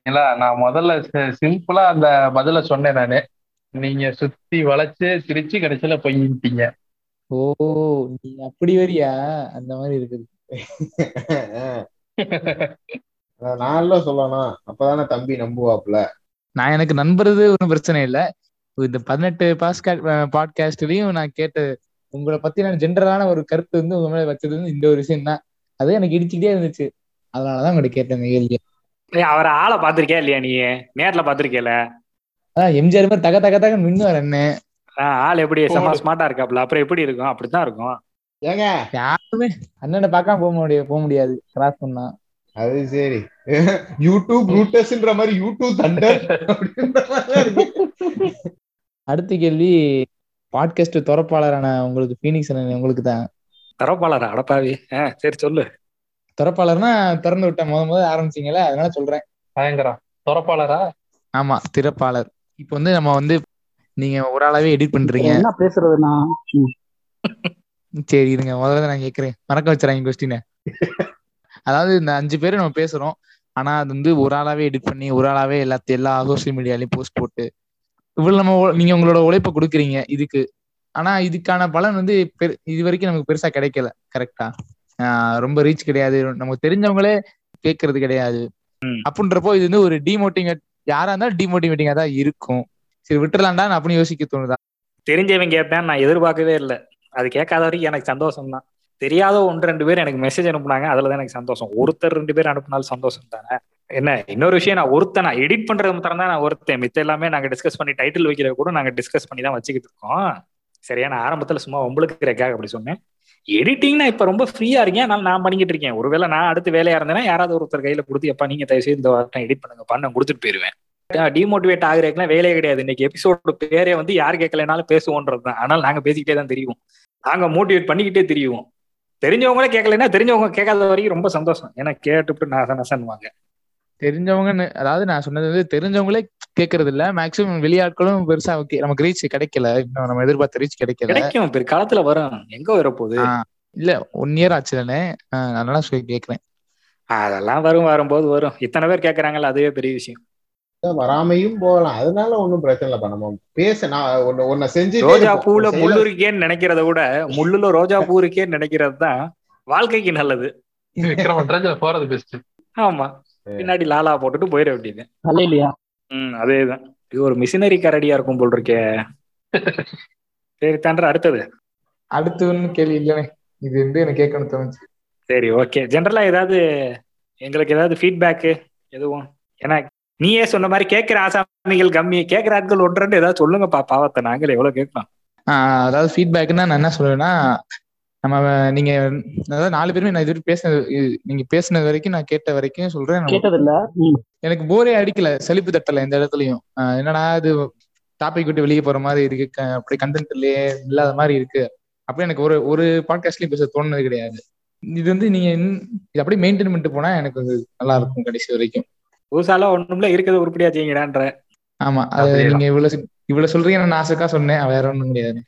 இல்ல நான் முதல்ல சிம்பிளா அந்த பதில சொன்னேன் நானு. நீங்க சுத்தி வளைச்சு சிரிச்சு கடைசியில பொய்யிட்டீங்க. ஓ நீ அப்படி வரியா? அந்த மாதிரி இருக்குது. அத நான்ல சொல்லணும். அப்பதானே தம்பி நம்புவாப்ல நான் எனக்கு நண்பறது ஒன்றும் பிரச்சனை இல்லை. இந்த பதினெட்டு பாஸ்காட் பாட்காஸ்ட்லயும் நான் கேட்ட உங்களை பத்தி நான் ஜென்ரலான ஒரு கருத்து வந்து உங்க மேல வச்சது வந்து இந்த ஒரு விஷயம் தான் அது எனக்கு இடிச்சுக்கிட்டே இருந்துச்சு. அதனாலதான் உங்கள்ட்ட கேட்டேன் கேள்வி அவரை ஆளை பாத்திருக்கியா இல்லையா நீ? நேர்ல பாத்திருக்கேல அதான் எம்ஜிஆர் மாதிரி தக தக தக மின்னுவார் என்ன ஆள் எப்படி செம்ம ஸ்மார்ட்டா இருக்காப்ல அப்புறம் எப்படி இருக்கும்? அப்படித்தான் இருக்கும். ஏங்க. யாருமே அண்ணனை பார்க்காம போக முடியாது போக முடியாது. கிராஸ் பண்ணா. அது சரி. யூடியூப் ரூட்டஸ்ன்ற மாதிரி யூடியூப் தண்டர் அடுத்த கேள்வி பாட்காஸ்ட் துறப்பாளரான உங்களுக்கு பீனிக்ஸ் அண்ணன் உங்களுக்கு தான். தரப்பாளர் அடப்பாவி ஆ சரி சொல்லு. துறப்பாளர்னா திறந்து விட்டேன் முத முத ஆரம்பிச்சீங்களே அதனால சொல்றேன். பயங்கரம் துறப்பாளரா? ஆமா திறப்பாளர். இப்போ வந்து நம்ம வந்து நீங்க ஒரு ஆளாவே எடிட் பண்றீங்க. என்ன பேசுறதுன்னா ம். சரி இருங்க. முதல்ல நான் கேக்குறேன். மறக்க வச்சுறாங்க கொஸ்டினை அதாவது இந்த அஞ்சு பேரும் நம்ம பேசுறோம். ஆனா அது வந்து ஒரு ஆளாவே எடிட் பண்ணி ஒரு ஆளாவே எல்லாத்தையும் எல்லா சோசியல் மீடியாலயும் போஸ்ட் போட்டு இவ்வளவு நம்ம நீங்க உங்களோட உழைப்பை கொடுக்குறீங்க இதுக்கு. ஆனா இதுக்கான பலன் வந்து இது வரைக்கும் நமக்கு பெருசா கிடைக்கல. கரெக்டா ரொம்ப ரீச் கிடையாது. நமக்கு தெரிஞ்சவங்களே கேட்கறது கிடையாது. அப்படின்றப்போ இது வந்து ஒரு டிமோட்டிவேட் யாரா இருந்தாலும் டிமோட்டிவேட்டிங்கா தான் இருக்கும். சரி விட்டுறலாம்டா நான் அப்படின்னு யோசிக்க தோணுதா? தெரிஞ்சவன் கேட்பேன் நான் எதிர்பார்க்கவே இல்லை. அது கேட்காத வரைக்கும் எனக்கு சந்தோஷம் தான் தெரியாத ஒன்று ரெண்டு பேர் எனக்கு மெசேஜ் அனுப்புனாங்க. அதுல தான் எனக்கு சந்தோஷம். ஒருத்தர் ரெண்டு பேர் அனுப்புனாலும் சந்தோஷம் தானே? என்ன இன்னொரு விஷயம் நான் ஒருத்தன் நான் எடிட் பண்றது மாத்திரம் தான் நான் ஒருத்தன். மித்த எல்லாமே நாங்க டிஸ்கஸ் பண்ணி டைட்டில் வைக்கிறத கூட நாங்க டிஸ்கஸ் பண்ணி தான் வச்சுக்கிட்டு இருக்கோம். சரியா? நான் ஆரம்பத்துல சும்மா உங்களுக்கு கிரேக்காக அப்படி சொன்னேன். எடிட்டிங் நான் இப்ப ரொம்ப ஃப்ரீயா இருக்கேன் அதனால நான் பண்ணிக்கிட்டு இருக்கேன். ஒருவேளை நான் அடுத்து வேலையா இருந்தேன்னா யாராவது ஒருத்தர் கையில கொடுத்து எப்பா நீங்க தயவு செய்து இந்த வாரம் எடிட் பண்ணுங்க. நான் கொடுத்துட்டு போயிருவேன். டிமோட்டிவேட் ஆகுறதுக்குலாம் வேலையே கிடையாது. இன்னைக்கு எபிசோடு பேரே வந்து யார் கேட்கலனாலும் பேசுவோன்றது தான் ஆனால் நாங்க பேசிக்கிட்டே தான் தெரியும் நாங்க மோட்டிவேட் பண்ணிக்கிட்டே தெரியும் தெரிஞ்சவங்களே கேட்கலைன்னா தெரிஞ்சவங்க கேட்காத வரைக்கும் ரொம்ப சந்தோஷம். ஏன்னா கேட்டுவிட்டு நச நசன்வாங்க தெரிஞ்சவங்கன்னு அதாவது நான் சொன்னது வந்து தெரிஞ்சவங்களே கேட்கறது இல்ல மேக்சிமம் வெளியாட்களும் பெருசா ஓகே நமக்கு ரீச் கிடைக்கல. இன்னும் நம்ம எதிர்பார்த்த ரீச் கிடைக்கல. கிடைக்கும். பிற்காலத்துல வரும். எங்க வரப்போகுது? இல்ல ஒன் இயர் ஆச்சு தானே அதனால சொல்லி கேக்குறேன். அதெல்லாம் வரும் வரும்போது வரும். இத்தனை பேர் கேட்கறாங்கல்ல அதுவே பெரிய விஷயம். வராமையும் போகலாம். அதனால ஒண்ணும் பிரச்சனை இல்லப்பா. நம்ம பேச நான் ஒன்னு ஒன்ன செஞ்சு ரோஜா பூல முள்ளு இருக்கேன்னு நினைக்கிறத விட முள்ளுல ரோஜா பூ இருக்கேன்னு நினைக்கிறது தான் வாழ்க்கைக்கு நல்லது. போறது பெஸ்ட் ஆமா. பின்னாடி லாலா போட்டுட்டு போயிட வேண்டியது. தலையிலையா ம் அதேதான். இது ஒரு மிஷினரி கரடியா இருக்கும் போல் இருக்கே. சரி தன்ற அடுத்தது. அடுத்து ஒன்னும் கேள்வி இல்லைனே இது வந்து எனக்கு கேட்கணும் தோணுச்சு. சரி ஓகே. ஜென்ரலா ஏதாவது எங்களுக்கு ஏதாவது ஃபீட்பேக்கு எதுவும்? ஏன்னா நீயே சொன்ன மாதிரி கேட்கிற ஆசாமிகள் கம்மி கேட்கிற ஆட்கள் ஒன்று ஏதாவது சொல்லுங்கப்பா பாவத்தை நாங்களே எவ்வளவு கேட்கலாம் அதாவது ஃபீட்பேக்னா நான் என்ன சொல்லுவேன்னா நம்ம நீங்க அதாவது நாலு பேருமே நான் இது வரைக்கும் பேசினது நீங்க பேசினது வரைக்கும் நான் கேட்ட வரைக்கும் சொல்றேன். கேட்டதில்ல. எனக்கு போரே அடிக்கல சலிப்பு தட்டல எந்த இடத்துலயும். என்னடா இது டாபிக் விட்டு வெளியே போற மாதிரி இருக்கு க- அப்படி கண்டென்ட் இல்லையே இல்லாத மாதிரி இருக்கு. அப்படி எனக்கு ஒரு ஒரு பாட்காஸ்ட்லயும் பேச தோணுனது கிடையாது. இது வந்து நீங்க இது அப்படியே மெயின்டைன் பண்ணிட்டு போனா எனக்கு நல்லா இருக்கும் கடைசி வரைக்கும். புதுசாலாம் ஒண்ணும்ல இருக்கிறது உருப்படியா செய்யுங்கடான்ற. ஆமா அது. நீங்க இவ்வளவு இவ்வளவு சொல்றீங்க நான் ஆசைக்கா சொன்னேன் வேற ஒண்ணும் கிடையாது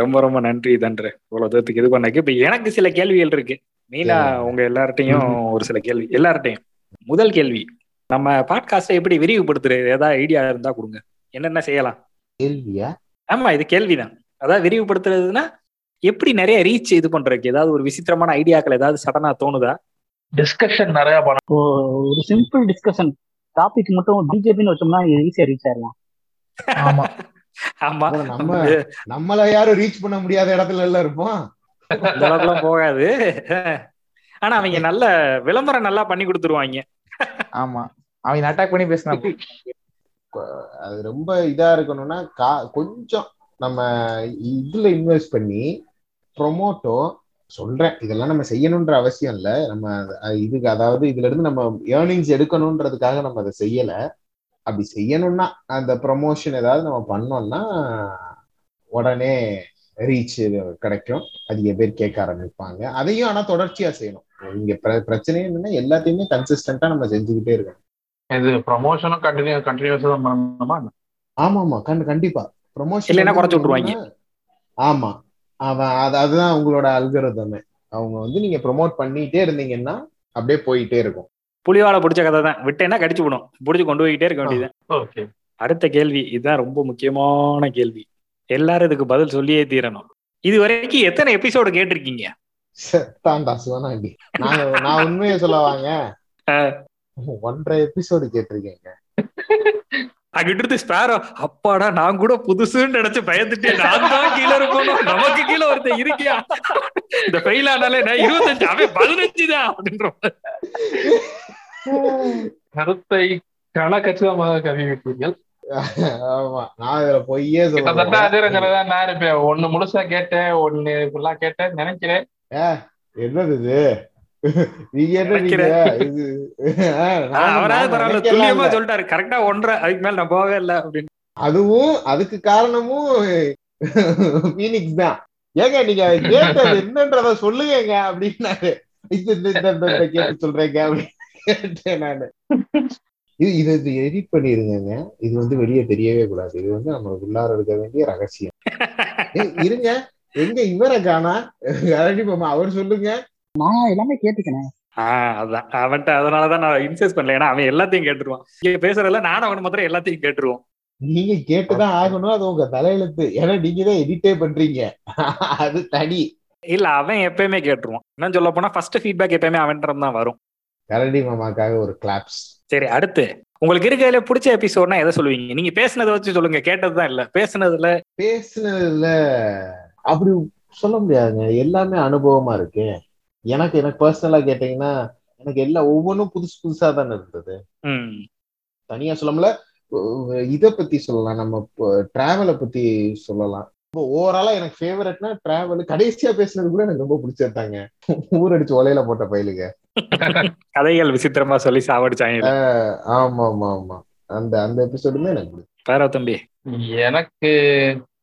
ரொம்ப ரொம்ப நன்றி தன்று இவ்வளவு தூரத்துக்கு இது பண்ணக்கு இப்ப எனக்கு சில கேள்விகள் இருக்கு. மெயினா. உங்க எல்லார்ட்டையும் ஒரு சில கேள்வி எல்லார்ட்டையும். முதல் கேள்வி நம்ம பாட்காஸ்டை எப்படி விரிவுபடுத்துறது ஏதாவது ஐடியா இருந்தா கொடுங்க. என்னென்ன செய்யலாம்? கேள்வியா? ஆமா இது கேள்விதான். அதாவது விரிவுபடுத்துறதுன்னா எப்படி நிறைய ரீச் இது பண்றதுக்கு? ஏதாவது ஒரு விசித்திரமான ஐடியாக்கள் ஏதாவது சடனா தோணுதா? டிஸ்கஷன் நிறைய பண்ண இப்போ ஒரு சிம்பிள் டிஸ்கஷன் டாபிக் மட்டும் பிஜேபின்னு வச்சோம்னா ஈஸியா ரீச் ஆயிடலாம். ஆமா. ஆமா. நம்ம நம்மள யாரும் ரீச் பண்ண முடியாத இடத்துல எல்லாம் இருப்போம். இந்த அளவுக்குலாம் போகாது. ஆனா அவங்க நல்ல விளம்பரம் நல்லா பண்ணி கொடுத்துருவாங்க. ஆமா. அவங்க அட்டாக் பண்ணி பேசினா அது ரொம்ப இதா இருக்கணும்னா கா கொஞ்சம் நம்ம இதுல இன்வெஸ்ட் பண்ணி ப்ரொமோட்டோ சொல்றேன். இதெல்லாம் நம்ம செய்யணுன்ற அவசியம் இல்ல. நம்ம இதுக்கு அதாவது இதுல இருந்து நம்ம ஏர்னிங்ஸ் எடுக்கணுன்றதுக்காக நம்ம அதை செய்யல. அப்படி செய்யணும்னா அந்த ப்ரொமோஷன் ஏதாவது நம்ம பண்ணோம்னா உடனே ரீச் கிடைக்கும். அதிக பேர் கேட்க ஆரம்பிப்பாங்க. அதையும் ஆனா தொடர்ச்சியா செய்யணும். இங்க பிர- பிரச்சனை என்னன்னா எல்லாத்தையுமே கன்சிஸ்டன்டா நம்ம செஞ்சுக்கிட்டே இருக்கணும். இது ப்ரமோஷனும் கண்டினியூ கண்டினியூஸா பண்ணணுமா? ஆமா ஆமா கண்டு கண்டிப்பா. ப்ரொமோஷன் இல்லைன்னா குறைச்சு விட்டுருவாங்க. ஆமா. அவன் அது அதுதான் உங்களோட அல்கரதமே அவங்க வந்து நீங்க ப்ரோமோட் பண்ணிட்டே இருந்தீங்கன்னா அப்படியே போயிட்டே இருக்கும். புலிவாலை பிடிச்ச கதை தான். விட்டேன்னா கடிச்சு விடும் பிடிச்சி கொண்டு போய்கிட்டே இருக்க வேண்டியது ஓகே. அடுத்த கேள்வி இதுதான் ரொம்ப முக்கியமான கேள்வி. எல்லாரும் இதுக்கு பதில் சொல்லியே தீரணும். இது வரைக்கும் எத்தனை எபிசோடு கேட்டிருக்கீங்க? தாண்டா சிவனாண்டி. நான் நான் உண்மையை சொல்லவாங்க ஆஹ். ஒன்றரை எபிசோடு கேட்டிருக்கேங்க. அங்கிட்டு இருந்து ஸ்பேரோ அப்பாடா நான் கூட புதுசுன்னு நினைச்சு பயந்துட்டேன். நான் தான் கீழே இருக்கணும். நமக்கு கீழே ஒருத்தன் இருக்கியா? இந்த ஃபெயில் ஆனாலே நான் இருபத்தஞ்சு. அவன் பதினஞ்சு தான் அப்படின்ற. கருத்தை கணக்கச்சிதமாக கருவிட்டீர்கள் ஆமா. நான் இதுல பொய்யே கிட்டத்தட்ட சொல்ல அதுங்கிறதா நான் இருப்பேன். ஒண்ணு முழுசா கேட்டேன். ஒண்ணு ஃபுல்லா கேட்டேன் நினைக்கிறேன். என்னது இது? துல்லியமா. சொல்லிட்டாரு. கரெக்டா ஒன்றரை அதுக்கு மேல நான் போகவே இல்லை அப்படின்னு. அதுவும் அதுக்கு காரணமும் பீனிக்ஸ் தான். ஏங்க நீங்க கேட்டது என்னன்றத சொல்லுங்க அப்படின்னாரு. கேட்டு சொல்றேங்க அப்படின்னு நானு. இது இது இது எடிட் பண்ணிருங்க இது வந்து வெளியே தெரியவே கூடாது. இது வந்து நம்ம உள்ளார இருக்க வேண்டிய ரகசியம். இருங்க. எங்க இவரை காணா? மாமா அவர் சொல்லுங்க. நான் எல்லாமே கேட்டுக்கிறேன். ஆஹ் அதான். அவன்கிட்ட அதனாலதான் நான் இன்செஸ் பண்ணல. ஏன்னா அவன் எல்லாத்தையும் கேட்டுருவான். பேசுறதுல நானும் அவன் மாத்திரம் எல்லாத்தையும் கேட்டுருவோம். நீங்க கேட்டுதான் ஆகணும். அது உங்க தலையெழுத்து. ஏன்னா நீங்க தான் எடிட்டே பண்றீங்க. அது தனி. இல்ல அவன் எப்பயுமே கேட்டுருவான். இன்னும் சொல்ல போனா ஃபர்ஸ்ட் ஃபீட்பேக் எப்பயுமே அவன் தான் வரும். கரடி மாமாக்காக ஒரு கிளாப்ஸ் சரி அடுத்து. உங்களுக்கு இருக்கிறதுல பிடிச்ச எபிசோட்னா எதை சொல்லுவீங்க? நீங்க பேசுனதை வச்சு சொல்லுங்க. கேட்டதுதான் இல்ல. பேசுனதுல பேசுனதுல அப்படி சொல்ல முடியாதுங்க. எல்லாமே அனுபவமா இருக்கு. எனக்கு எனக்கு பர்சனலா கேட்டீங்கன்னா எனக்கு எல்லா ஒவ்வொன்றும் புதுசு புதுசா தானே இருந்தது. தனியா சொல்லாமல இத பத்தி சொல்லலாம். நம்ம டிராவலை பத்தி சொல்லலாம். இப்போ ஓவராலா எனக்கு ஃபேவரட்னா டிராவல் கடைசியா பேசுனது கூட எனக்கு ரொம்ப பிடிச்சிருந்தாங்க ஊரடிச்சு ஒலையில போட்ட பயிலுங்க. கதைகள் விசித்திரமா சொல்லி சாவடிச்சாங்க. ஆமா ஆமா ஆமா அந்த அந்த எபிசோடுமே எனக்கு பேரா தம்பி. எனக்கு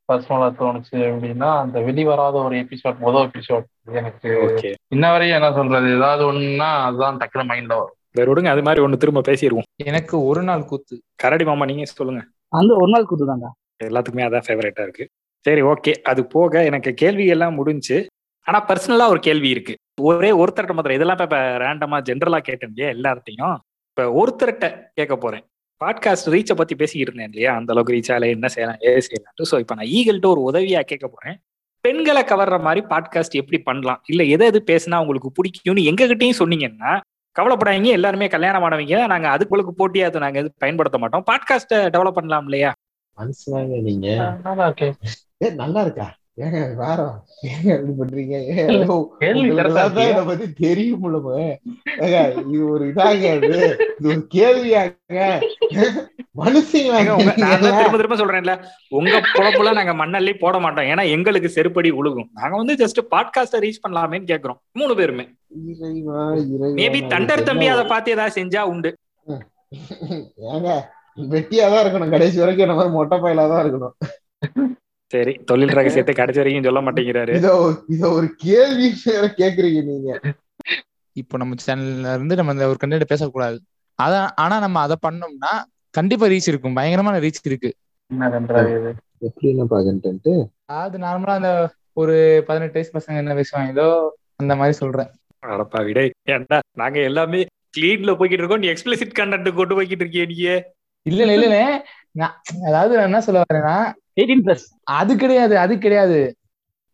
பர்சனலா தோணுச்சு அப்படின்னா அந்த வெளிவராத ஒரு எபிசோட் முதல் எபிசோட் எனக்கு ஓகே. இன்ன வரையும் என்ன சொல்றது? ஏதாவது ஒண்ணுன்னா அதுதான் டக்குனு மைண்ட்ல வரும். வேற விடுங்க அது மாதிரி ஒண்ணு திரும்ப பேசிடுவோம் எனக்கு ஒரு நாள் கூத்து. கரடி மாமா நீங்க சொல்லுங்க. அந்த ஒரு நாள் கூத்து தாங்க எல்லாத்துக்குமே அதான் ஃபேவரட்டா இருக்கு. சரி ஓகே. அது போக எனக்கு கேள்வி எல்லாம் முடிஞ்சு ஆனா பர்சனலா ஒரு கேள்வி இருக்கு. ஒரே ஒருத்தர்கிட்ட மாத்திரம் இதெல்லாம் இப்ப ரேண்டமா ஜென்ரலா கேட்டேன் இல்லையா எல்லார்ட்டையும். இப்ப ஒருத்தர்கிட்ட கேட்க போறேன். பாட்காஸ்ட் ரீச்சை பத்தி பேசிக்கிட்டு இருந்தேன் இல்லையா? அந்த அளவுக்கு ரீச் ஆகல என்ன செய்யலாம் ஏது செய்யலாம் ஸோ இப்போ நான் ஈகள்கிட்ட ஒரு உதவியா கேட்க போறேன். பெண்களை கவர்ற மாதிரி பாட்காஸ்ட் எப்படி பண்ணலாம்? இல்ல எதை எது பேசினா உங்களுக்கு பிடிக்கும்னு எங்ககிட்டயும் சொன்னீங்கன்னா கவலைப்படாதீங்க. எல்லாருமே கல்யாணம் ஆனவங்க நாங்க அதுக்கு போட்டியா அதை நாங்க எதுவும் பயன்படுத்த மாட்டோம். பாட்காஸ்ட்டை டெவலப் பண்ணலாம் இல்லையா? மனுஷனாங்க நீங்க. நல்லா இருக்கே ஏ நல்லா இருக்கா? ஏங்க ஏங்க இப்படி பண்றீங்க? பத்தி தெரியும் ஏங்க இது ஒரு இதாங்க இது ஒரு கேள்வியாங்க. திரும்ப திரும்ப சொல்றேன்ல. உங்க பொழப்புல நாங்க மண்ணள்ளி போட மாட்டோம். ஏன்னா எங்களுக்கு செருப்படி உழுகும். நாங்க வந்து ஜஸ்ட் பாட்காஸ்ட ரீச் பண்ணலாமேன்னு கேக்குறோம். மூணு பேருமே. மேபி தண்டர் தம்பி அதை பார்த்து ஏதாவது செஞ்சா உண்டு. ஏங்க வெட்டியாதான் இருக்கணும். கடைசி வரைக்கும் என்ன மாதிரி மொட்டை பயிலா தான் இருக்கணும். சரி தொழில் ரகசியத்தை கடைசி வரைக்கும் சொல்ல மாட்டேங்கிறாரு. இத இத ஒரு கேள்வி கேக்குறீங்க நீங்க. இப்போ நம்ம சேனல்ல இருந்து நம்ம இந்த ஒரு கண்டென்ட் பேசக்கூடாது. அதான் ஆனா நம்ம அதை பண்ணோம்னா கண்டிப்பா ரீச் இருக்கும். பயங்கரமான ரீச் இருக்கு. அது நார்மலா அந்த ஒரு பதினெட்டு வயசு பசங்க என்ன பேசுவாங்களோ அந்த மாதிரி சொல்றேன். அடப்பா விடை. ஏன்டா நாங்க எல்லாமே கிளீன்ல போய்கிட்டு இருக்கோம். நீ எக்ஸ்பிளிசிட் கண்டென்ட் கொண்டு போய்கிட்டு இருக்கியே நீ இல்ல இல்ல இல்ல. நான் அதாவது நான் என்ன சொல்ல வரேன்னா எயிட்டீன் பிளஸ் அது கிடையாது அது கிடையாது.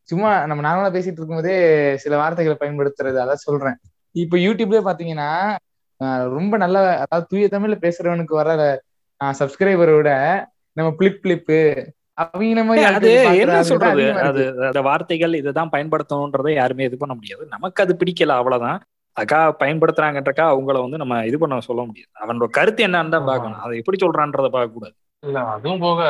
சும்மா நம்ம நார்மலா பேசிட்டு இருக்கும்போதே சில வார்த்தைகளை பயன்படுத்துறது அதான் சொல்றேன். இப்ப யூடியூப்லயே பாத்தீங்கன்னா ரொம்ப நல்ல அதாவது தூய தமிழ்ல பேசுறவனுக்கு வர சப்ஸ்கிரைபரை விட நம்ம பிளிப் பிளிப்பு வார்த்தைகள் இதுதான் பயன்படுத்தணும்ன்றதை யாருமே இது பண்ண முடியாது. நமக்கு அது பிடிக்கல அவ்வளவுதான். அக்கா பயன்படுத்துறாங்கன்றக்கா அவங்கள வந்து நம்ம இது பண்ண சொல்ல முடியாது. அவனோட கருத்து என்னன்னு தான். பார்க்கணும். அதை எப்படி சொல்றான்றத பார்க்க கூடாது இல்ல அதுவும் போக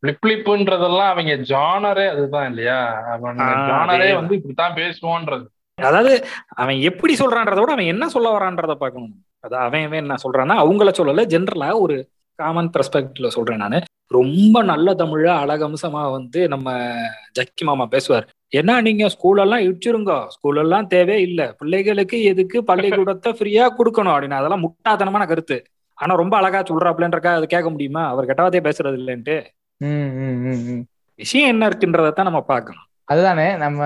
பிளிப் பிளிப்புன்றதெல்லாம் அவங்க ஜானரே அதுதான் இல்லையா? ஆ, ஜானரே. வந்து இப்படித்தான் பேசுவோன்றது. அதாவது அவன் எப்படி சொல்றான்றத விட அவன் என்ன சொல்ல வரான்றத பார்க்கணும். அது அவன் அவன் என்ன சொல்றான்னா அவங்கள சொல்லல ஜென்ரலா ஒரு காமன் பெர்ஸ்பெக்டிவ்ல சொல்றேன் நானு. ரொம்ப நல்ல தமிழ அழகம்சமா வந்து நம்ம ஜக்கி மாமா பேசுவார். என்ன நீங்க ஸ்கூல் எல்லாம் இடிச்சிருங்க. ஸ்கூல் எல்லாம் தேவை இல்ல. பிள்ளைகளுக்கு எதுக்கு பள்ளிக்கூடத்தை ஃப்ரீயா கொடுக்கணும்? அப்படின்னு. அதெல்லாம் முட்டாத்தனமான கருத்து. ஆனா ரொம்ப அழகா சொல்றாப்லன்றக்கா அது கேட்க முடியுமா? அவர் கெட்டவாதே பேசுறது இல்லைன்ட்டு. விஷயம் என்ன இருக்குன்றதான் நம்ம பார்க்கணும். அதுதானே நம்ம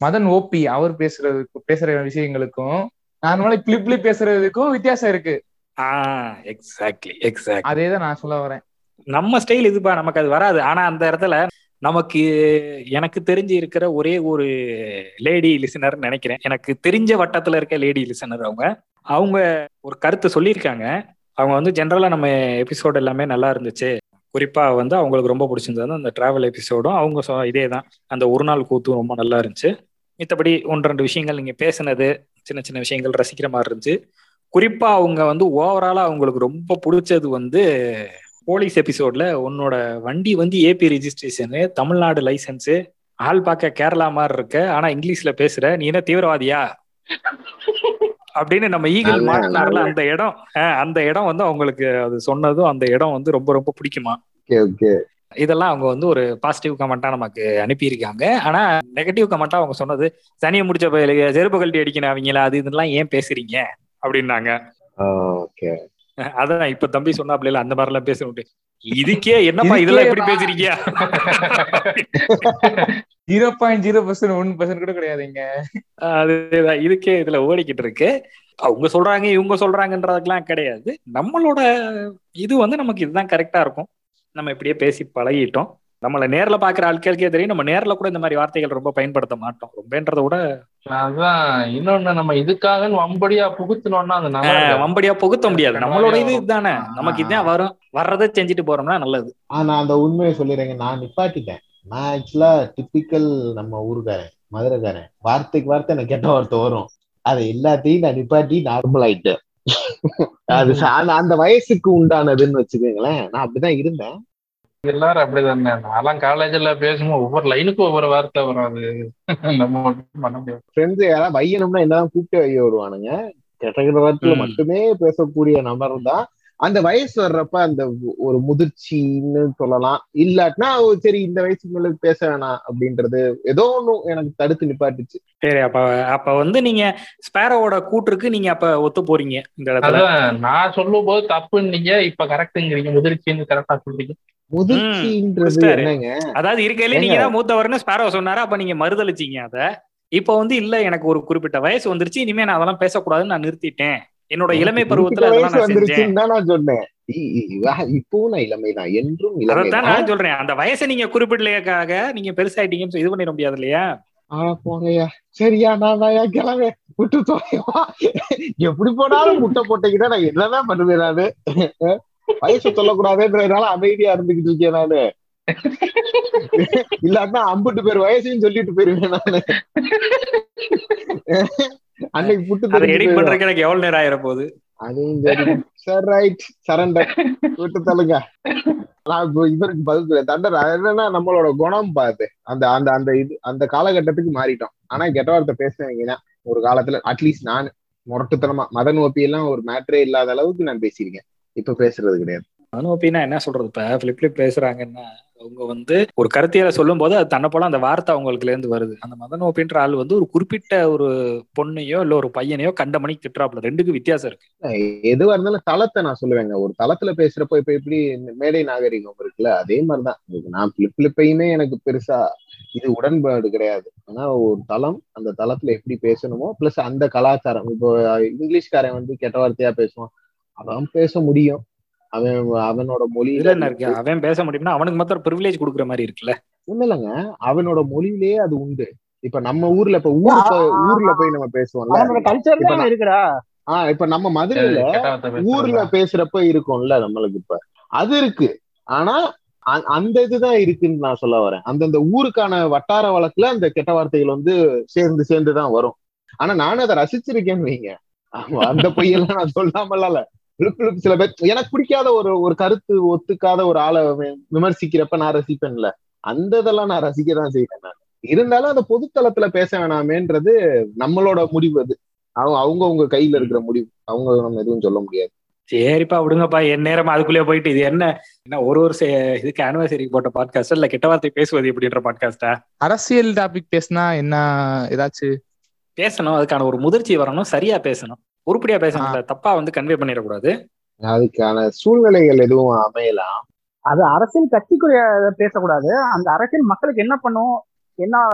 மதன் ஓபி அவர் பேசுறதுக்கு பேசுற விஷயங்களுக்கும் நார்மலா பிளிப் பேசுறதுக்கும் வித்தியாசம் இருக்கு. எக்ஸாக்ட்லி எக்ஸாக்ட் அதே தான் நான் சொல்ல வரேன். நம்ம ஸ்டைல் இதுப்பா நமக்கு அது வராது. ஆனா அந்த இடத்துல நமக்கு எனக்கு தெரிஞ்சு இருக்கிற ஒரே ஒரு லேடி லிசனர் நினைக்கிறேன். எனக்கு தெரிஞ்ச வட்டத்துல இருக்க லேடி லிசனர் அவங்க அவங்க ஒரு கருத்து சொல்லியிருக்காங்க. அவங்க வந்து ஜென்ரலாக நம்ம எபிசோடு எல்லாமே நல்லா இருந்துச்சு. குறிப்பாக வந்து அவங்களுக்கு ரொம்ப பிடிச்சிருந்தது அந்த ட்ராவல் எபிசோடும் அவங்க சொ- இதே தான். அந்த ஒரு நாள் கூத்தும் ரொம்ப நல்லா இருந்துச்சு. மித்தபடி ஒன்று ரெண்டு விஷயங்கள் நீங்கள் பேசுனது சின்ன சின்ன விஷயங்கள் ரசிக்கிற மாதிரி இருந்துச்சு. குறிப்பாக அவங்க வந்து ஓவராலாக அவங்களுக்கு ரொம்ப பிடிச்சது வந்து போலீஸ் எபிசோட்ல உன்னோட வண்டி வந்து ஏபி ரிஜிஸ்ட்ரேஷனு தமிழ்நாடு லைசன்ஸு ஆள் பார்க்க கேரளா மாதிரி இருக்க. ஆனால் இங்கிலீஷில் பேசுகிற நீ என்ன தீவிரவாதியா? அப்படின்னு நம்ம ஈகிள் மாட்டினார்ல அந்த இடம். அந்த இடம் வந்து அவங்களுக்கு அது சொன்னதும் அந்த இடம் வந்து ரொம்ப ரொம்ப பிடிக்குமா? Okay okay. இதெல்லாம் அவங்க வந்து ஒரு பாசிட்டிவ் கமெண்டா நமக்கு அனுப்பியிருக்காங்க. ஆனா நெகட்டிவ் கமெண்டா அவங்க சொன்னது சனியை முடிச்ச பயலுக்கு செருப்பு கழட்டி அடிக்கணும் அவங்கள? அது இதெல்லாம் ஏன் பேசுறீங்க? அப்படின்னாங்க. ஓகே. அதான் இப்ப தம்பி சொன்னாப்ல அந்த மாதிரி எல்லாம் பேசணும் இதுக்கே என்னப்பா இதெல்லாம் எப்படி பேசுறீங்க? Zero point zero percent one percent கூட கிடையாதுங்க. அதுதான் இதுக்கே இதுல ஓடிக்கிட்டு இருக்கு. அவங்க சொல்றாங்க இவங்க சொல்றாங்கன்றதுக்கெல்லாம் கிடையாது. நம்மளோட இது வந்து நமக்கு இதுதான் கரெக்டா இருக்கும். நம்ம இப்படியே பேசி பழகிட்டோம். நம்மள நேர்ல பாக்குற ஆட்களுக்கே தெரியும். நம்ம நேர்ல கூட இந்த மாதிரி வார்த்தைகள் ரொம்ப பயன்படுத்த மாட்டோம். ரொம்பன்றத விட அதான் இன்னொன்னு நம்ம இதுக்காக வம்படியா புகுத்தினோம்னா அது. வம்படியா புகுத்த முடியாது. நம்மளோட இது இதுதானே. நமக்கு இதுதான் வரும். வர்றதை செஞ்சுட்டு போறோம்னா நல்லது. நான் அந்த உண்மையை சொல்லிடுறேங்க. நான் நிப்பாட்டிட்டேன். நான் ஆக்சுவலா டிப்பிக்கல் நம்ம ஊருக்காரன் மதுரைக்காரன். வார்த்தைக்கு வார்த்தை எனக்கு கெட்ட வார்த்தை வரும். அதை எல்லாத்தையும் நான் நிப்பாட்டி நார்மல் ஆயிட்டேன். அது சா- அந்த- அந்த வயசுக்கு உண்டானதுன்னு வச்சுக்கோங்களேன். நான் அப்படிதான் இருந்தேன். எல்லாரும் அப்படிதானே? நான்லாம் காலேஜ்ல பேசும்போது ஒவ்வொரு லைனுக்கும் ஒவ்வொரு வார்த்தை வரும் அது நம்ம ஒண்ணும் பண்ண முடியாது. ஃப்ரெண்ட்ஸ் யாராவது வையணும்னா என்னதான் கூப்பிட்டு வைய வருவானுங்க. கெட்ட கெட்ட வார்த்தையில. மட்டுமே பேசக்கூடிய நபர் தான். அந்த வயசு வர்றப்ப அந்த ஒரு முதிர்ச்சின்னு சொல்லலாம். இல்லாட்டினா சரி இந்த வயசுக்கு மேல பேச வேணாம் அப்படின்றது ஏதோ ஒண்ணு எனக்கு தடுத்து நிப்பாட்டுச்சு. சரி அப்ப அப்ப வந்து நீங்க ஸ்பேரோவோட கூற்றுக்கு நீங்க அப்ப ஒத்து போறீங்க இந்த இடத்துல. நான் சொல்லும் போது தப்புன்னீங்க இப்ப கரெக்டுங்கிறீங்க முதிர்ச்சின்னு கரெக்டா சொல்றீங்க. முதிர்ச்சின்றது. என்னங்க? அதாவது இருக்கையில நீங்க தான் மூத்தவர்னு ஸ்பேரோ சொன்னாரு அப்ப நீங்க மறுதளிச்சீங்க அத. இப்ப வந்து இல்ல எனக்கு ஒரு குறிப்பிட்ட வயசு வந்துருச்சு இனிமே நான் அதெல்லாம் பேசக்கூடாதுன்னு நான் நிறுத்திட்டேன். என்னோட இளமை பருவத்துல அதெல்லாம் நான் செஞ்சேன். தான் நான் சொன்னேன். இ- இ- வா- இப்பவும் நான் இளமைதான் என்றும் அதைத்தான் இளமைதான் நான் சொல்றேன். அந்த வயசை நீங்க குறிப்பிடலையாக்காக நீங்க பெருசாயிட்டீங்கன்னு இது பண்ணிட முடியாது இல்லையா? ஆ போங்கய்யா. சரியா நான் தான்யா கிளம்பு? விட்டு தோயவா எப்படி போனாலும் முட்டை போட்டீங்கன்னா நான் என்னதான் பண்ணுவேன் நானு? வயசு சொல்லக்கூடாதுன்றதுனால அமைதியா இருந்துகிட்டு இருக்கேன் நானு. இல்லாட்டினா அம்புட்டு பேர் வயசையும் சொல்லிட்டு போயிருவேன் நானு. அன்னைக்கு புட்டு அதை எடிட். பண்றதுக்கு எனக்கு எவ்வளவு நேரம் ஆயிர போகுது? சரி ரைட் சரண்டர் விட்டு தள்ளுங்க. நான் இப்போ இவருக்கு பதில் சொல்ல தண்டர் என்னன்னா நம்மளோட குணம் பார்த்து அந்த அந்த அந்த இது அந்த காலகட்டத்துக்கு மாறிட்டோம். ஆனா கெட்ட வார்த்தை பேசுனீங்கன்னா ஒரு காலத்துல அட்லீஸ்ட் நான் முரட்டுத்தனமா மதன் ஓப்பி எல்லாம் ஒரு மேட்டரே இல்லாத அளவுக்கு நான் பேசியிருக்கேன். இப்ப பேசுறது கிடையாது. அனுப்பினா என்ன சொல்றது? இப்ப பிளிப் பிளிப் பேசுறாங்கன்னா அவங்க வந்து ஒரு கருத்தியலை சொல்லும் போது அது தன்னை போல அந்த வார்த்தை அவங்களுக்குல இருந்து வருது. அந்த மதன் ஓப்பின்ற ஆள் வந்து ஒரு குறிப்பிட்ட ஒரு பொண்ணையோ இல்ல ஒரு பையனையோ கண்ட மணிக்கு திட்டுறாப்புல. ரெண்டுக்கு வித்தியாசம் இருக்கு. எதுவா இருந்தாலும் தளத்தை நான் சொல்லுவேங்க. ஒரு தளத்துல பேசுறப்போ இப்ப எப்படி இந்த மேடை நாகரிகம் இருக்குல்ல அதே மாதிரிதான். நான் பிளிப் பிளிப்பையுமே எனக்கு பெருசா இது உடன்பாடு கிடையாது. ஆனா ஒரு தளம் அந்த தளத்துல எப்படி பேசணுமோ பிளஸ் அந்த கலாச்சாரம். இப்போ இங்கிலீஷ்காரன் வந்து கெட்ட வார்த்தையா பேசுவான். அதான் பேச முடியும். அவன் அவனோட மொழியில என்ன இருக்கு அவன் பேச முடியும்னா அவனுக்கு மாத்திரம் ப்ரிவிலேஜ் கொடுக்குற மாதிரி இருக்குல்ல? ஒண்ணு இல்லைங்க. அவனோட மொழியிலேயே அது உண்டு. இப்ப நம்ம ஊர்ல இப்ப ஊர் ஊர்ல போய் நம்ம பேசுவோம்ல. அவனோட கல்ச்சர் இருக்குடா. ஆஹ் இப்ப நம்ம மதுரையில? ஊர்ல பேசுறப்ப இருக்கும்ல நம்மளுக்கு இப்ப. அது இருக்கு. ஆனா அந்த இதுதான் இருக்குன்னு நான் சொல்ல வரேன். அந்தந்த ஊருக்கான வட்டார வழக்குல அந்த கெட்ட வார்த்தைகள் வந்து சேர்ந்து சேர்ந்து தான் வரும். ஆனா நானும் அதை ரசிச்சிருக்கேன்னு வைங்க. ஆமா, அந்த பொய்யெல்லாம் நான் சொல்லாமல சில பேர் எனக்கு பிடிக்காத ஒரு ஒரு கருத்து ஒத்துக்காத ஒரு ஆளை விமர்சிக்கிறப்ப நான் ரசிப்பேன்ல. அந்த இதெல்லாம் நான் ரசிக்க தான் செய்வேன் நான். இருந்தாலும் அந்த பொதுத்தளத்துல பேச வேணாமேன்றது நம்மளோட முடிவு அது. அவங்க அவங்கவங்க கையில இருக்கிற முடிவு. அவங்க நம்ம எதுவும் சொல்ல முடியாது. சரிப்பா விடுங்கப்பா. என் நேரம் அதுக்குள்ளேயே போயிட்டு இது என்ன என்ன ஒரு ஒரு சே- இதுக்கு ஆனிவர்சரிக்கு போட்ட பாட்காஸ்ட் இல்ல கெட்ட வார்த்தை பேசுவது எப்படின்ற பாட்காஸ்டா அரசியல் டாபிக் பேசினா என்ன ஏதாச்சும் பேசணும் அதுக்கான ஒரு முதிர்ச்சி வரணும் சரியா பேசணும். உருப்படியா பேசணும்ல தப்பா வந்து கன்வே பண்ணிடக்கூடாது. அதுக்கான சூழ்நிலைகள் எதுவும் அமையலாம் அது அரசியல் கட்சிக்குரிய பேசக்கூடாது. அந்த அரசியல் மக்களுக்கு என்ன பண்ணும்? என்ன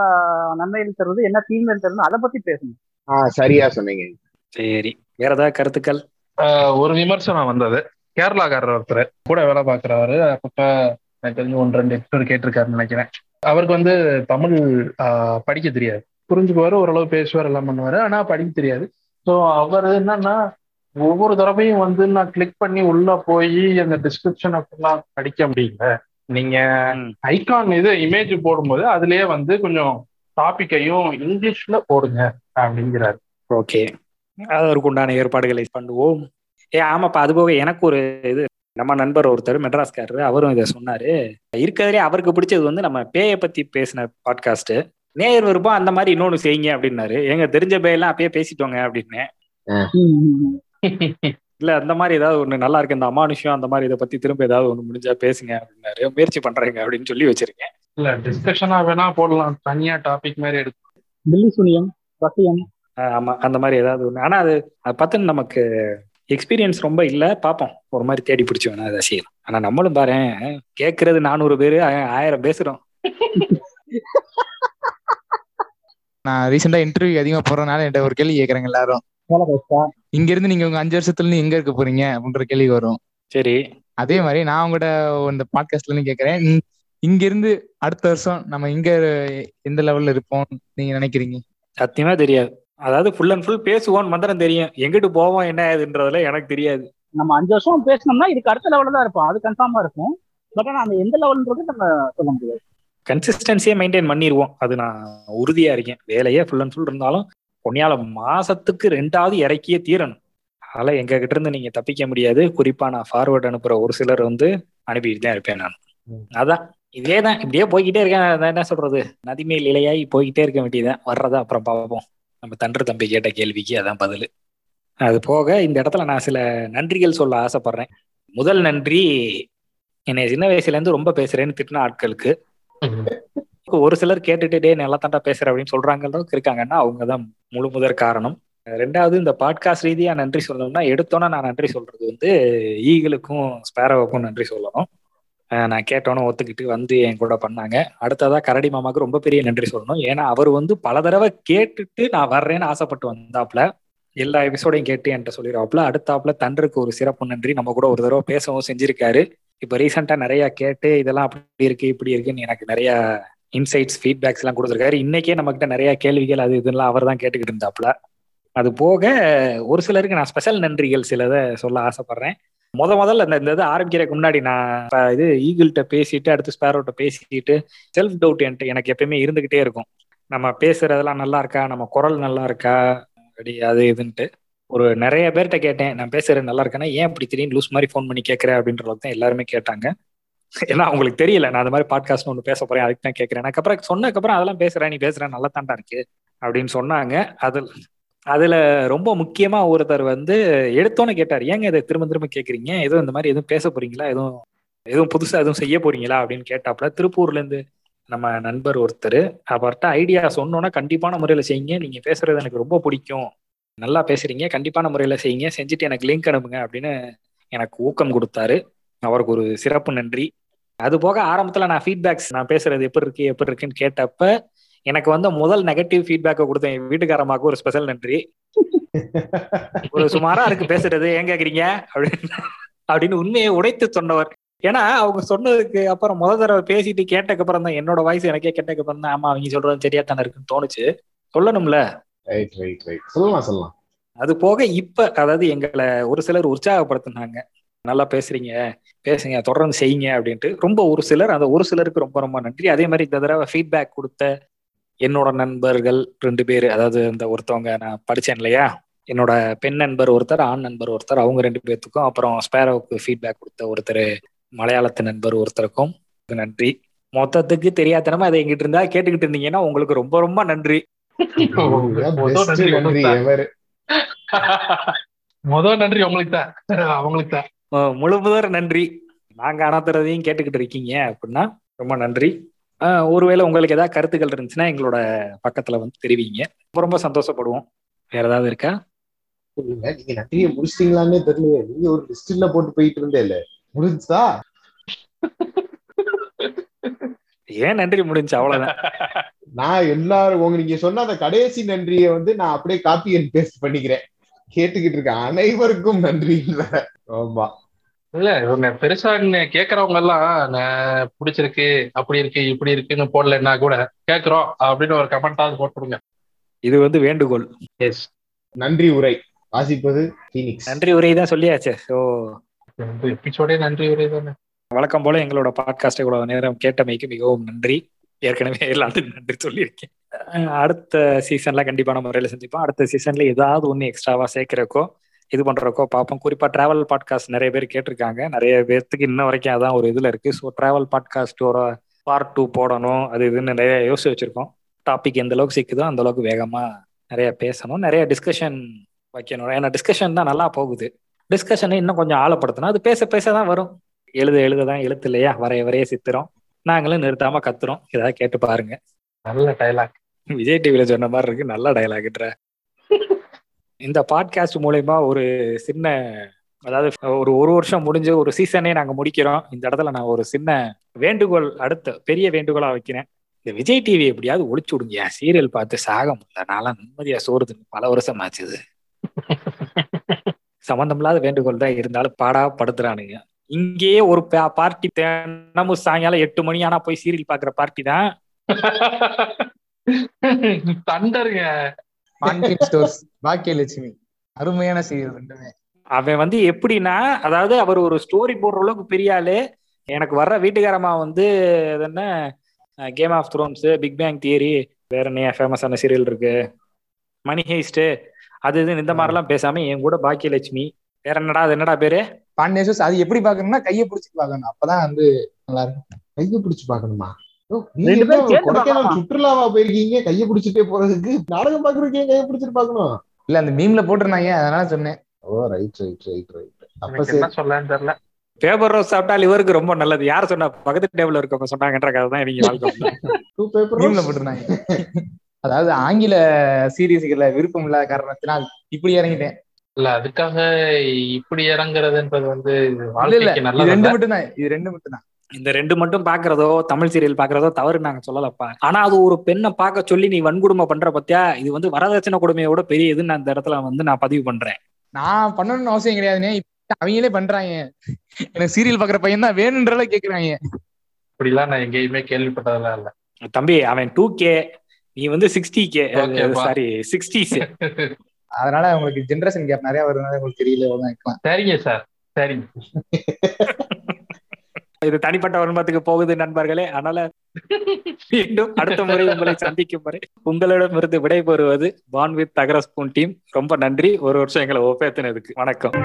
நன்மைகள் தருவது? என்ன தீமைகள் தருவது? அதை பத்தி பேசணும். ஆஹ் சரியா சொன்னீங்க. சரி. வேற ஏதாவது கருத்துக்கள்? ஆஹ் ஒரு விமர்சனம் வந்தது. கேரளாக்காரர் ஒருத்தர் கூட வேலை பார்க்குறவரு அப்பப்ப எனக்கு தெரிஞ்சு ஒன்று ரெண்டு எபிசோடு கேட்டிருக்காருன்னு நினைக்கிறேன். அவருக்கு வந்து தமிழ் ஆஹ் படிக்க தெரியாது. புரிஞ்சுக்குவாரு ஓரளவு பேசுவார் எல்லாம் பண்ணுவாரு. ஆனா படிக்க தெரியாது. ஸோ அவர் என்னன்னா ஒவ்வொரு தடவையும் வந்து நான் கிளிக் பண்ணி உள்ள போய் அந்த டிஸ்கிரிப்ஷனை ஃபுல்லாக படிக்க முடியல. நீங்க. ஐகான் இது இமேஜ் போடும்போது அதுலயே வந்து கொஞ்சம் டாபிக்கையும் இங்கிலீஷ்ல போடுங்க அப்படிங்கிறாரு. ஓகே அதற்கு உண்டான ஏற்பாடுகளை பண்ணுவோம். ஏ ஆமாப்பா அது போக எனக்கு ஒரு இது நம்ம நண்பர் ஒருத்தர் மெட்ராஸ்காரரு அவரும் இதை சொன்னாரு. இருக்கிறதுலே அவருக்கு பிடிச்சது வந்து நம்ம பேயை பத்தி பேசின பாட்காஸ்ட் நேயர் விருப்பம் அந்த மாதிரி இன்னொன்னு செய்யுங்க அப்படின்னாரு. எங்க தெரிஞ்ச பேயெல்லாம் அப்பயே பேசிட்டோங்க அப்படின்னு. இல்ல அந்த மாதிரி ஏதாவது ஒண்ணு நல்லா இருக்கு இந்த அமானுஷம் அந்த மாதிரி இதை பத்தி திரும்ப ஏதாவது ஒண்ணு முடிஞ்சா பேசுங்க அப்படின்னாரு. முயற்சி பண்றேங்க அப்படின்னு சொல்லி வச்சிருக்கேன். இல்ல டிஸ்கஷனா வேணா போடலாம். தனியா டாபிக் மாதிரி எடுத்து. பில்லி சுனியம் வசியம் ஆஹ் ஆமா அந்த மாதிரி ஏதாவது ஒண்ணு. ஆனா அது அதை பார்த்து நமக்கு எக்ஸ்பீரியன்ஸ் ரொம்ப இல்ல. பாப்போம். ஒரு மாதிரி தேடி பிடிச்சி வேணா அதை செய்யலாம். ஆனா நம்மளும் பாரு கேட்கறது நானூறு பேரு ஆயிரம் பேசுறோம். நான் ரீசெண்டா இன்டர்வியூ அதிகமா போறதுனால என்கிட்ட ஒரு கேள்வி கேக்குறாங்க எல்லாரும். இங்க இருந்து நீங்க உங்க அஞ்சு வருஷத்துல இருந்து எங்க இருக்க போறீங்க? அப்படின்ற கேள்வி வரும். சரி. அதே மாதிரி நான் உங்கள்கிட்ட இந்த பாட்காஸ்ட்ல இருந்து கேக்குறேன். இங்க- இருந்து அடுத்த வருஷம் நம்ம இங்க எந்த லெவல்ல இருப்போம்? நீங்க நினைக்கிறீங்க? சத்தியமா தெரியாது. அதாவது ஃபுல் அண்ட் ஃபுல் பேசுவோம் மந்திரம் தெரியும். எங்கிட்டு போவோம் என்ன ஏதுன்றதுல எனக்கு தெரியாது. நம்ம அஞ்சு வருஷம் பேசணும்னா இதுக்கு அடுத்த லெவலில் தான் இருப்போம். அது கன்ஃபார்மா இருக்கும். பட் ஆனா அந்த எந்த லெவல்ன்றது நம்ம சொல்ல முடியாது. கன்சிஸ்டன்சியை மெயின்டைன் பண்ணிடுவோம் அது நான் உறுதியா இருக்கேன். வேலையே ஃபுல் அண்ட் ஃபுல் இருந்தாலும் பொன்னியால மாசத்துக்கு ரெண்டாவது இறக்கியே தீரணும். அதனால எங்க கிட்ட இருந்து நீங்க தப்பிக்க முடியாது. குறிப்பா நான் ஃபார்வர்ட் அனுப்புற ஒரு சிலர் வந்து அனுப்பிட்டு தான் இருப்பேன் நான். அதான். இதே தான். இப்படியே போய்கிட்டே இருக்கேன். என்ன சொல்றது? நதிமேல் இலையாய் போய்கிட்டே இருக்க வேண்டியதுதான். வர்றதா அப்புறம் பார்ப்போம். நம்ம தன்று தம்பி கேட்ட கேள்விக்கு அதான் பதில். அது போக இந்த இடத்துல நான் சில நன்றிகள் சொல்ல ஆசைப்படுறேன். முதல் நன்றி என்னை சின்ன வயசுல இருந்து ரொம்ப பேசுறேன்னு திட்டின ஆட்களுக்கு. ஒரு சிலர் கேட்டுட்டு டே நல்லா தாண்டா பேசுற அப்படின்னு சொல்றாங்க அளவுக்கு இருக்காங்கன்னா அவங்க தான் முழு முதற் காரணம். ரெண்டாவது இந்த பாட்காஸ்ட் ரீதியா நன்றி சொல்லணும்னா எடுத்தோன்னே நான் நன்றி சொல்றது வந்து ஈகிளுக்கும் ஸ்பேரோவுக்கும் நன்றி சொல்லணும். நான் கேட்டோன்னு ஒத்துக்கிட்டு வந்து என் கூட பண்ணாங்க. அடுத்ததா கரடி மாமாவுக்கு ரொம்ப பெரிய நன்றி சொல்லணும். ஏன்னா அவர் வந்து பல தடவை கேட்டுட்டு நான் வர்றேன்னு ஆசைப்பட்டு வந்தாப்புல எல்லா எபிசோடையும் கேட்டு என்கிட்ட சொல்லிடுவாப்புல. அடுத்தாப்புல தண்டருக்கு ஒரு சிறப்பு நன்றி. நம்ம கூட ஒரு தடவை பேசவும் செஞ்சிருக்காரு. இப்போ ரீசெண்டா நிறைய கேட்டு இதெல்லாம் அப்படி இருக்கு இப்படி இருக்குன்னு எனக்கு நிறைய இன்சைட்ஸ் ஃபீட்பேக்ஸ் எல்லாம் கொடுத்துருக்காரு. இன்னைக்கே நம்ம கிட்ட நிறைய கேள்விகள் அது இதெல்லாம் அவர் தான் கேட்டுக்கிட்டு இருந்தாப்புல. அது போக ஒரு சிலருக்கு நான் ஸ்பெஷல் நன்றிகள் சிலதை சொல்ல ஆசைப்படுறேன். முத முதல்ல இந்த இந்த இது ஆரம்பிக்கிறதுக்கு முன்னாடி நான் இது ஈகிள்கிட்ட பேசிட்டு அடுத்து ஸ்பேரோட்ட பேசிட்டு செல்ஃப் டவுட் என்கிட்ட எனக்கு எப்பயுமே இருந்துகிட்டே இருக்கும். நம்ம பேசுறதெல்லாம் நல்லா இருக்கா? நம்ம குரல் நல்லா இருக்கா? அப்படி அது இதுன்ட்டு. ஒரு நிறைய பேர்கிட்ட கேட்டேன் நான் பேசுறது நல்லா இருக்கேன்னா ஏன் இப்படி திடீர்னு லூஸ் மாதிரி ஃபோன் பண்ணி கேட்கறேன் அப்படின்ற அளவுக்கு தான் எல்லாருமே கேட்டாங்க. ஏன்னா அவங்களுக்கு தெரியல நான் அந்த மாதிரி பாட்காஸ்ட் ஒன்று பேச போறேன் அதுக்கு தான் கேட்கறேன். அதுக்கப்புறம் சொன்னதுக்கப்புறம் அதெல்லாம் பேசுறேன் நீ பேசுறேன் நல்லா தாண்டா இருக்கு. அப்படின்னு சொன்னாங்க. அதில் அதுல ரொம்ப முக்கியமா ஒருத்தர் வந்து எடுத்தோன்னு கேட்டார் ஏங்க இதை திரும்ப திரும்ப கேட்குறீங்க? எதுவும் இந்த மாதிரி எதுவும் பேச போறீங்களா? எதுவும் எதுவும் புதுசா எதுவும் செய்ய போறீங்களா? அப்படின்னு கேட்டாப்புல திருப்பூர்ல இருந்து நம்ம நண்பர் ஒருத்தர் அவர்கிட்ட ஐடியா சொன்னோன்னா கண்டிப்பான முறையில செய்யுங்க. நீங்க பேசுறது எனக்கு ரொம்ப பிடிக்கும். நல்லா பேசுறீங்க கண்டிப்பான முறையில செய்யுங்க. செஞ்சுட்டு எனக்கு லிங்க் அனுப்புங்க அப்படின்னு எனக்கு ஊக்கம் கொடுத்தாரு. அவருக்கு ஒரு சிறப்பு நன்றி. அது போக ஆரம்பத்துல நான் ஃபீட்பேக்ஸ் நான் பேசுறது எப்படி இருக்கு எப்படி இருக்குன்னு கேட்டப்ப எனக்கு வந்து முதல் நெகட்டிவ் ஃபீட்பேக்கை கொடுத்தேன் என் வீட்டுக்காரமாக்கு ஒரு ஸ்பெஷல் நன்றி. ஒரு சுமாரா இருக்கு பேசுறது ஏன் கேக்குறீங்க? அப்படின்னு அப்படின்னு உண்மையை உடைத்து சொன்னவர். ஏன்னா அவங்க சொன்னதுக்கு அப்புறம் முதல் தடவை பேசிட்டு கேட்டக்கப்புறம் தான் என்னோட வாய்ஸ் எனக்கே கேட்டக்கப்புறம் தான் ஆமா அவங்க சொல்றது சரியா தானே இருக்குன்னு தோணுச்சு. சொல்லணும்ல. ரைட் ரைட் ரைட் சொல்லலாம் சொல்லலாம். அது போக இப்ப அதாவது எங்களை ஒரு சிலர் உற்சாகப்படுத்தினாங்க. நல்லா பேசுறீங்க பேசுங்க தொடர்ந்து செய்யுங்க அப்படின்ட்டு. ரொம்ப ஒரு சிலர் அந்த ஒரு சிலருக்கு ரொம்ப ரொம்ப நன்றி. அதே மாதிரி இந்த தடவை ஃபீட்பேக் கொடுத்த என்னோட நண்பர்கள் ரெண்டு பேர் அதாவது இந்த ஒருத்தவங்க நான் படிச்சேன் இல்லையா? என்னோட பெண் நண்பர் ஒருத்தர் ஆண் நண்பர் ஒருத்தர் அவங்க ரெண்டு பேர்த்துக்கும் அப்புறம் ஸ்பேரோவுக்கு ஃபீட்பேக் கொடுத்த ஒருத்தர் மலையாளத்து நண்பர் ஒருத்தருக்கும் நன்றி. மொத்தத்துக்கு தெரியாதனமா அதை எங்கிட்ட இருந்தா கேட்டுக்கிட்டு இருந்தீங்கன்னா உங்களுக்கு ரொம்ப ரொம்ப நன்றி. முதல் நன்றி உங்களுக்கு தான். ever. முதல் நன்றி உங்களுக்கு தான். அவங்களுக்கு தான். அஹ் முழு முதற் நன்றி. நாங்க அனாத்துறதையும் கேட்டுக்கிட்டு இருக்கீங்க அப்படின்னா ரொம்ப நன்றி. ஒருவேளை உங்களுக்கு ஏதாவது கருத்துக்கள் இருந்துச்சுன்னா எங்களோட பக்கத்துல வந்து தெரிவிங்க. ரொம்ப ரொம்ப சந்தோஷப்படுவோம். வேற ஏதாவது இருக்கா? நீங்க நன்றியை முடிச்சிட்டீங்களான்னே தெரியலையே. நீங்க ஒரு லிஸ்ட்ல போட்டு போயிட்டு இருந்தே இல்ல முடிஞ்சா ஏன் நன்றி முடிஞ்சு அவ்வளவுதான். நான் எல்லாரும் உங்க நீங்க சொன்ன அந்த கடைசி நன்றியை வந்து நான் அப்படியே காப்பி அண்ட் பேஸ்ட் பண்ணிக்கிறேன். கேட்டுக்கிட்டு இருக்கேன் அனைவருக்கும் நன்றின்ற ஆமா. இல்ல இவங்க பெருசா கேக்குறவங்க எல்லாம் நான் பிடிச்சிருக்கு அப்படி இருக்கு இப்படி இருக்குன்னு போடலைன்னா கூட கேக்குறோம் அப்படின்னு ஒரு கமெண்டாவது போட்டுருங்க இது வந்து வேண்டுகோள். எஸ் நன்றி உரை. வாசிப்பது பீனிக்ஸ் நன்றி உரை தான் சொல்லியாச்சு. ஸோ எபிசோடே நன்றி உரை தானே. வழக்கம் போல எங்களோட பாட்காஸ்ட் இவ்வளவு நேரம் கேட்டமைக்கு மிகவும் நன்றி. ஏற்கனவே எல்லாத்துக்கும் நன்றி சொல்லியிருக்கேன். அடுத்த சீசன்ல கண்டிப்பான முறையில செஞ்சுப்போம் அடுத்த சீசன்ல ஏதாவது ஒன்று எக்ஸ்ட்ராவா சேர்க்கிறக்கோ இது பண்றக்கோ பார்ப்போம். குறிப்பா டிராவல் பாட்காஸ்ட் நிறைய பேர் கேட்டிருக்காங்க. நிறைய பேர்த்துக்கு இன்ன வரைக்கும் அதான் ஒரு இதுல இருக்கு. ஸோ டிராவல் பாட்காஸ்டோட பார்ட் டூ போடணும் அது இதுன்னு நிறைய யோசிச்சு வச்சிருக்கோம். டாபிக் எந்த அளவுக்கு சிக்குதோ அந்த அளவுக்கு வேகமா நிறைய பேசணும். நிறைய டிஸ்கஷன் வைக்கணும். ஏன்னா டிஸ்கஷன் தான் நல்லா போகுது. டிஸ்கஷனை இன்னும் கொஞ்சம் ஆழப்படுத்தணும். அது பேச பேச தான் வரும். எழுத எழுத தான் எழுத்து இல்லையா? வரைய வரைய சித்திரம் நாங்களும் நிறுத்தாம கத்துறோம். ஏதாவது கேட்டு பாருங்க. நல்ல டைலாக் விஜய் டிவில சொன்ன மாதிரி இருக்கு. நல்ல டயலாக்ன்ற இந்த பாட்காஸ்ட் மூலயமா ஒரு சின்ன அதாவது ஒரு ஒரு வருஷம் முடிஞ்சு ஒரு சீசனே நாங்க முடிக்கிறோம். இந்த இடத்துல நான் ஒரு சின்ன வேண்டுகோள் அடுத்த பெரிய வேண்டுகோளா வைக்கிறேன். இந்த விஜய் டிவி எப்படியாவது ஒழிச்சு விடுங்க. சீரியல் பார்த்து சாக முடியல. நான்லாம் நிம்மதியா சோறுது பல வருஷம் ஆச்சுது சம்பந்தமில்லாத வேண்டுகோள் தான் இருந்தாலும் பாடா படுத்துறானுங்க. இங்கேயே ஒரு பார்ட்டி தினமும் சாயங்காலம் எட்டு மணி ஆனா போய் சீரியல் பாக்குற பார்ட்டி தான். தண்டருங்க. பாக்கியலட்சுமி. அருமையான சீரியல் ரெண்டுமே. அவன் வந்து எப்படின்னா அதாவது அவர் ஒரு ஸ்டோரி போடுற அளவுக்கு பெரிய ஆளு. எனக்கு வர்ற வீட்டுக்காரமா வந்து என்ன? Game of Thrones Big Bang Theory வேற என்ன ஃபேமஸான சீரியல் இருக்கு. மணி ஹேஸ்ட் அது இது இந்த மாதிரிலாம் பேசாம என் கூட பாக்கியலட்சுமி வேற என்னடா அது என்னடா பேரு? ஸ்டோர்ஸ் அது எப்படி பாக்கணும்னா கையை பிடிச்சி பாக்கணும் அப்பதான் வந்து நல்லா இருக்கும். கைய பிடிச்சு பாக்கணுமா? சுற்றுலாவா போயிருக்கீங்க? கைய பிடிச்சிட்டே போறதுக்கு நாடகம் பாக்குறதுக்கு ஏன் கைய பிடிச்சிட்டு பாக்கணும் இல்ல அந்த மீம்ல போட்டிருந்தாங்க. அதனால சொன்னேன். Oh right right right right அப்ப சரி. தெரியல. பேப்பர் ரோஸ் சாப்பிட்டால் இவருக்கு ரொம்ப நல்லது. யார் சொன்னா பக்கத்து டேபிள் இருக்கவங்க சொன்னாங்கன்ற கதை தான் இவங்க வாழ்க்கை. டூ பேப்பர் மீம்ல போட்டிருந்தாங்க. அதாவது ஆங்கில சீரீஸ்களை விருப்பம் இல்லாத காரணத்தினால் இப்படி இறங்கிட்டேன். இல்ல அதுக்காக இப்படி இறங்குறதுன்றது வந்து இது ரெண்டு மட்டும் தான் இது ரெண்டு மட்டும் தான் இந்த ரெண்டு மட்டும் பாக்குறதோ தமிழ் சீரியல் பாக்குறதோ தவறு நாங்க சொல்லலப்பா. ஆனா அது ஒரு பெண்ணை பார்க்க சொல்லி நீ வன்கொடுமை பண்ற பத்தியா? இது வந்து வரதட்சணை கொடுமையோட பெரிய இதுன்னு நான் இந்த இடத்துல வந்து நான் பதிவு பண்றேன். நான் பண்ணணும்னு அவசியம் கிடையாதுனே. அவங்களே பண்றாங்க. எனக்கு சீரியல் பாக்குற பையன் தான் வேணுன்றல கேக்குறாங்க. இப்படிலாம் நான் எங்கேயுமே கேள்விப்பட்டதெல்லாம் இல்ல. தம்பி அவன் டூ கே நீ வந்து சிக்ஸ்டி கே. சாரி சிக்ஸ்டி அதனால உங்களுக்கு ஜென்ரேஷன் கேப் நிறைய வருதுனால உங்களுக்கு தெரியல இருக்கலாம் சரிங்க சார். சரிங்க. இது தனிப்பட்ட வன்மத்துக்கு போகுது நண்பர்களே. அதனால மீண்டும் அடுத்த முறை உங்களை சந்திக்கும் வரை உங்களிடமிருந்து விடைபெறுவது வான் வித் தகர ஸ்பூன் டீம். ரொம்ப நன்றி. ஒரு வருஷம் எங்களை ஒப்பேத்தினதுக்கு. வணக்கம்.